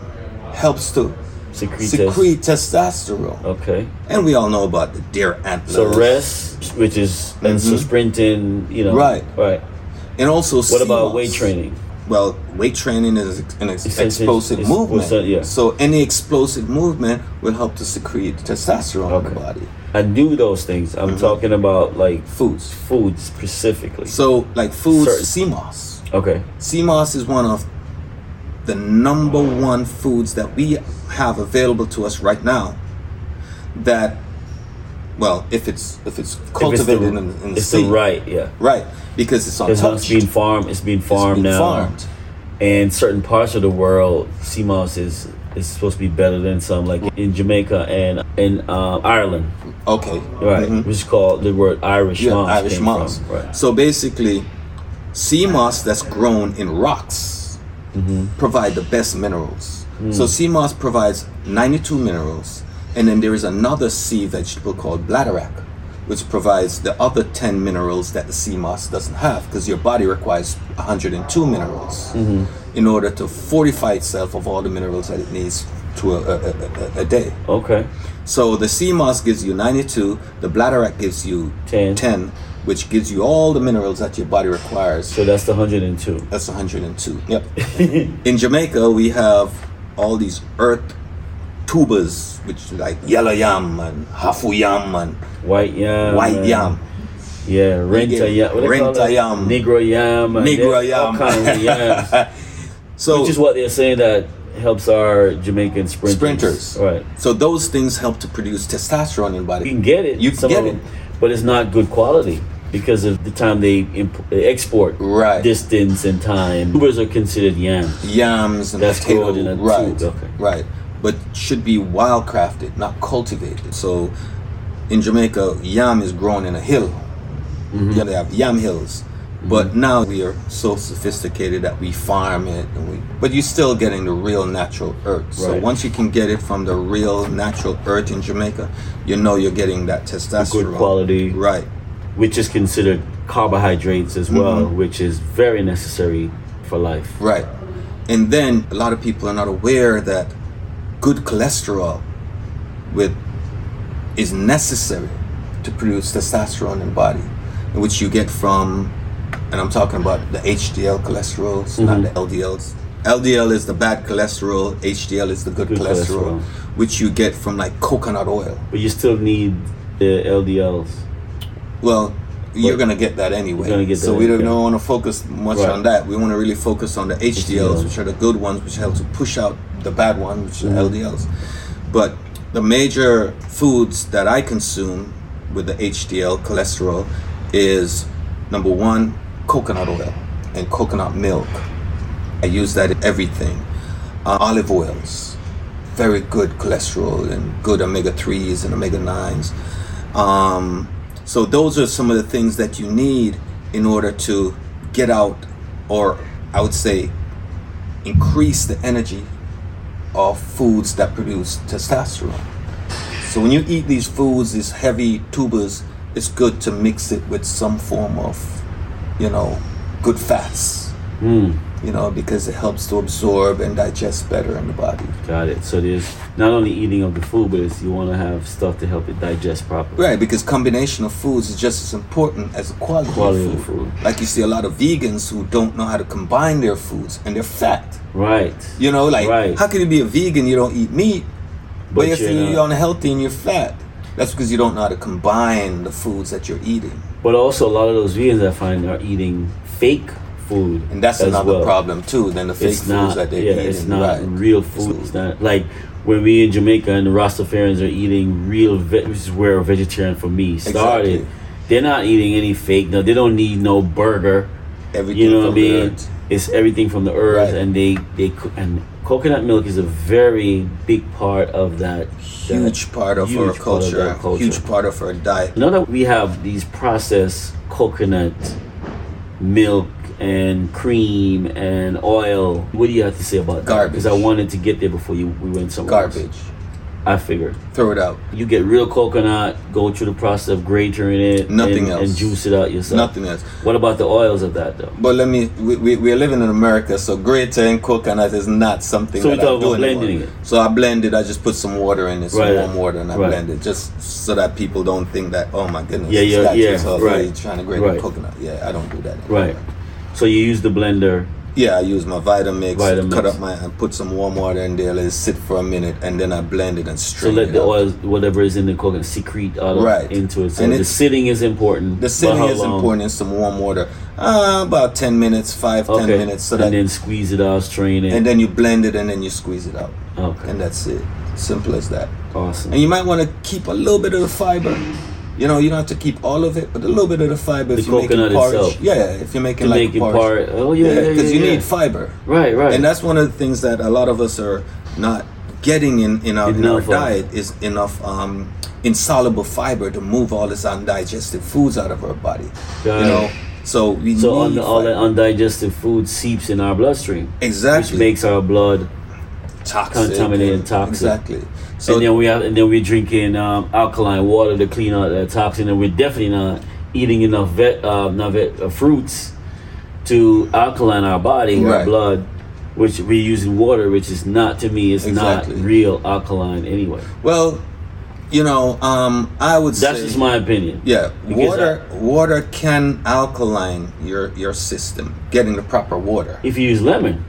helps to Secrete. secrete testosterone. Okay. And we all know about the deer antlers. So rest, which is and so Mhm. sprinting. You know. Right. Right. And also What about weight training? Well, weight training is an ex- explosive it's- movement. yeah. So any explosive movement will help to secrete testosterone in the body. I do those things. I'm talking about like Foods. foods specifically. So, like foods, Certain- sea moss. okay. sea moss is one of the number one foods that we have available to us right now. That, well, if it's if it's If it's cultivated the, in, the- in the it's sea, the right, yeah. right? Because it's untouched. it's being farmed. It's being It's farmed being now. farmed. And certain parts of the world, sea moss is is supposed to be better than some, like in Jamaica and in uh, Ireland, Okay. right? Mhm. Which is called the word Irish Yeah, moss. Irish moss. From, right. So basically, sea moss that's grown in rocks Mm-hmm. provide the best minerals. Mm. So sea moss provides 92 minerals, and then there is another sea vegetable called bladderwrack, which provides the other 10 minerals that the sea moss doesn't have, because your body requires 102 minerals Mm-hmm. in order to fortify itself of all the minerals that it needs to a, a, a, a- day. Okay. So the sea moss gives you 92, the bladderwrack gives you 10. 10, which gives you all the minerals that your body requires. So that's the 102. That's 102. Yep. In Jamaica, we have all these earth tubers, which like yellow yam and hafu yam and White yam. white yam. Yeah, renta yam. renta yam. Negro yam. Negro yam. kinds of yams. So Which is what they're saying that helps our Jamaican sprinters. Sprinters. Right. so those things help to produce testosterone in the You body. can get it. You can get them, but it's not good quality because of the time they, imp- export, Right. distance and time. Tubers are considered yams. Yams and That's potato, in a right, tube, okay. right. But should be wild crafted, not cultivated. So in Jamaica, yam is grown in a hill. Mm-hmm. Yeah, they have yam hills. But now we are so sophisticated that we farm it, and we. But you're still getting the real natural earth. So Right. once you can get it from the real natural earth in Jamaica, you know you're getting that testosterone. Good quality. Right. Which is considered carbohydrates as well, Mm-hmm. which is very necessary for life. Right. And then a lot of people are not aware that good cholesterol with is necessary to produce testosterone in the body, which you get from and I'm talking about the HDL cholesterols, not the LDLs. LDL is the bad cholesterol, HDL is the good, Good cholesterol, cholesterol. which you get from like coconut oil. But you still need the LDLs. Well, you're gonna get that anyway. Get so that, we don't, yeah. want to focus much Right. on that. We want to really focus on the HDLs, HDL. which are the good ones, which help to push out the bad ones, which are Mm-hmm. LDLs. But the major foods that I consume with the HDL cholesterol is number one, coconut oil and coconut milk. I use that in everything. Uh, olive oils, very good cholesterol and good omega 3s and omega 9s. Um, so, those are some of the things that you need in order to get out, or I would say, increase the energy of foods that produce testosterone. So, when you eat these foods, these heavy tubers, it's good to mix it with some form of, you know, good fats Mm, you know, because it helps to absorb and digest better in the body. got it. So there's not only eating of the food, but it's, you want to have stuff to help it digest properly. Right, because combination of foods is just as important as the quality, Quality of of food. food. Like you see a lot of vegans who don't know how to combine their foods and they're fat. Right. You know, like Right. how can you be a vegan you don't eat meat, but, But if you're you're, not- unhealthy and you're fat? That's because you don't know how to combine the foods that you're eating. But also, a lot of those vegans I find are eating fake food. And that's another well. problem too, than the fake It's foods not. that they're yeah, eating. it's not right. real food. It's not like when we in Jamaica and the Rastafarians are eating real. Ve- which is where a vegetarian for me started. Exactly. They're not eating any fake. No, they don't need no burger. Everything You know what I mean? earth. It's everything from the earth, Right. and they they co- and coconut milk is a very big part of that. Huge that- part of our huge part of culture. huge part of our diet. Now that we have these processed coconut milk and cream and oil, what do you have to say about that? Garbage. Because I wanted to get there before you we went somewhere. else. Garbage. I figured Throw it out. you get real coconut, go through the process of graturing it, Nothing and, else. and juice it out yourself. Nothing else. What about the oils of that though? But let me, we, we, we're living in America, so grater and coconut is not something So that we I do blending anymore. it. So I blend it, I just put some water in it, some Right. warm water, and I Right. blend it, just so that people don't think that, oh my goodness, Yeah, yeah, yeah, right. trying to grate Right. coconut. Yeah, I don't do that. anymore. Right. So you use the blender. Yeah, I use my Vitamix, Vitamix. cut up my, and put some warm water in there, let it sit for a minute, and then I blend it and strain it. So let the out. oils, whatever is in the coconut, secrete all of Right. into it. So And the sitting is important. The sitting is long? important in some warm water. Uh, about 10 minutes, 5, 10 Okay. minutes, so and that, then squeeze it out, strain it. and then you blend it and then you squeeze it out. okay. And that's it. Simple as that. awesome. And you might want to keep a little bit of the fiber. You know, you don't have to keep all of it, but a little bit of the fiber The if you're making porridge. itself. Yeah, if you're making to like make porridge. part. Oh yeah, yeah, yeah. because you yeah. need fiber. Right, right. And that's one of the things that a lot of us are not getting in, in our, in our diet is enough um, insoluble fiber to move all this undigested foods out of our body. Got you it. know, so we so need un- all that undigested food seeps in our bloodstream, exactly which makes our blood. toxic contaminated and- toxic. Exactly. So and then we have, and then we're drinking um, alkaline water to clean out that toxin, and we're definitely not eating enough vet, uh, not vet, uh, fruits to alkaline our body, our blood. Which we're using water, which is not to me, is Exactly. not real alkaline anyway. well, you know, um, I would say That's say just my opinion. Yeah, water water can alkaline your your system, getting the proper water. If you use lemon,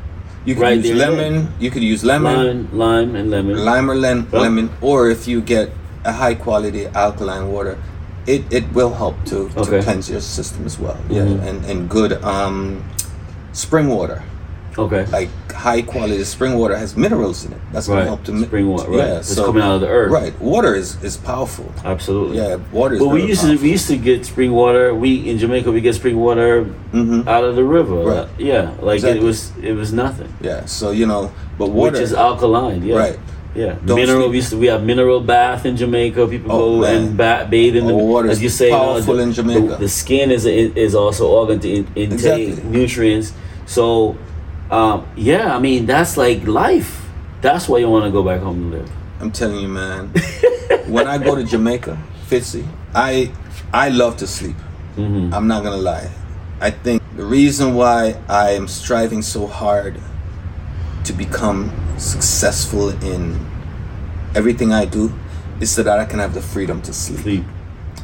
You could Right use there, lemon. You could use lemon, lime, lime, and lemon. lime or lem- Yep. lemon, or if you get a high quality alkaline water, it, it will help to, Okay. to cleanse your system as well. Mhm. Yeah, and and good um, spring water, Okay. like high quality spring water has minerals in it. That's gonna help to mi- Spring water. Right. Yeah, it's so- coming out of the earth. Right, water is is powerful. Absolutely. Yeah, water is. But we used to we used to get spring water. We in Jamaica we get spring water hmm out of the river. Right. Yeah, like Exactly. it was it was nothing. Yeah, so you know, but water Which is alkaline. Yeah. Right. Yeah. Don't mineral. We used to we have mineral bath in Jamaica. People Oh, go man. and ba- bathe in the Oh, water as you say. you know, powerful the, in Jamaica. The, the skin is is also organ to in, intake Exactly. nutrients. So, um, yeah, I mean that's like life. That's why you want to go back home to live. I'm telling you, man. when I go to Jamaica, Fitzy, I I love to sleep. hmm I'm not gonna lie. I think the reason why I am striving so hard to become successful in everything I do is so that I can have the freedom to sleep. Sleep.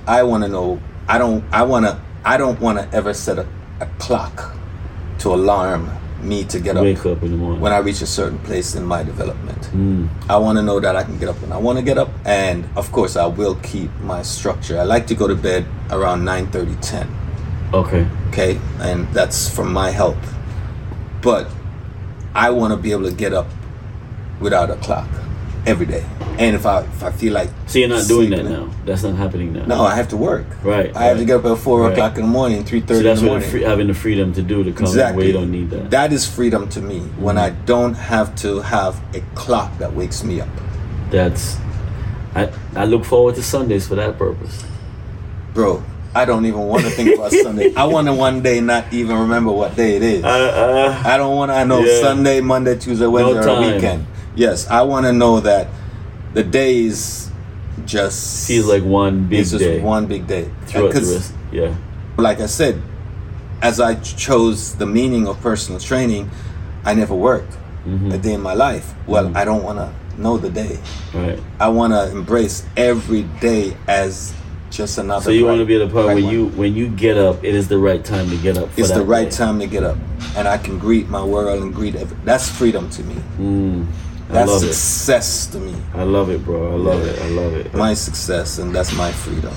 I want to know. I don't. I want to. I don't want to ever set a, a clock to alarm me to get up Wake up in the morning. when I reach a certain place in my development. Mm. I want to know that I can get up when I want to get up, and of course, I will keep my structure. I like to go to bed around 9 30, 10, Okay. okay? And that's for my health. But I want to be able to get up without a clock every day. And if I if I feel like So you're not doing that now. That's not happening now. No, I have to work. Right. I have to get up at four Right. o'clock in the morning, three thirty. So that's the what morning. free, having the freedom to do to come exactly. where you don't need that. That is freedom to me when I don't have to have a clock that wakes me up. That's. I I look forward to Sundays for that purpose. Bro, I don't even want to think about Sunday. I want to one day not even remember what day it is. Uh, uh, I don't want to know Yeah. Sunday, Monday, Tuesday, Wednesday, or weekend. Yes, I want to know that the days just feels like one big it's just day one big day. throughout the rest. Yeah. like I said, as I chose the meaning of personal training, I never worked Mhm. a day in my life. Well, Mhm. I don't want to know the day. Right. I want to embrace every day as just another. So you want to be at a point bright where one. you when you get up, it is the right time to get up. For It's the right day. time to get up, and I can greet my world and greet every. That's freedom to me. Mm, That's love it. success to me. I love it, bro. I love Yeah. it. I love it. My success, and that's my freedom.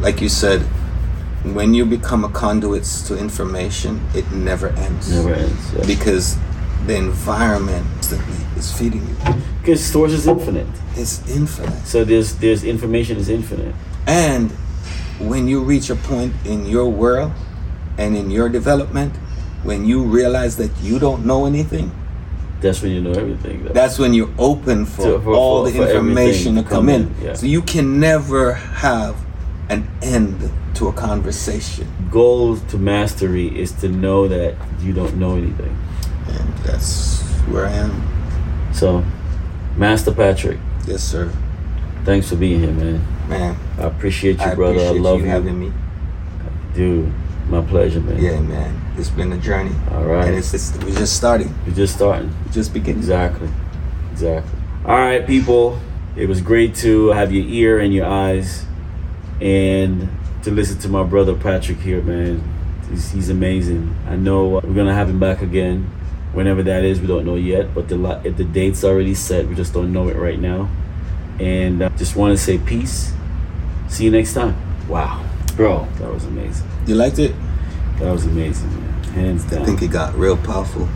Like you said, when you become a conduit to information, it never ends. Never ends. Yeah. Because the environment is feeding you Because source is infinite. It's infinite. So there's there's information is infinite. And when you reach a point in your world and in your development, when you realize that you don't know anything, That's when you know everything. though. that's when you're open for, To- for- all for- the for information to come in. in, yeah. So you can never have an end to a conversation. goal to mastery is to know that you don't know anything. And that's where I am. So, Master Patrick, Yes, sir. thanks for being here, man. Man, I appreciate you, I brother. appreciate I love you you, having me. dude. My pleasure, man. Yeah, man. It's been a journey. All right. And it's, it's we're just starting. We're just starting. We're just beginning. Exactly. Exactly. All right, people. It was great to have your ear and your eyes and to listen to my brother Patrick here, man. He's, he's amazing. I know we're going to have him back again whenever that is. We don't know yet, but the, the date's already set. We just don't know it right now. And uh, just want to say peace. See you next time. Wow. Bro, that was amazing. You liked it? That was amazing, man. Hands down. I think it got real powerful.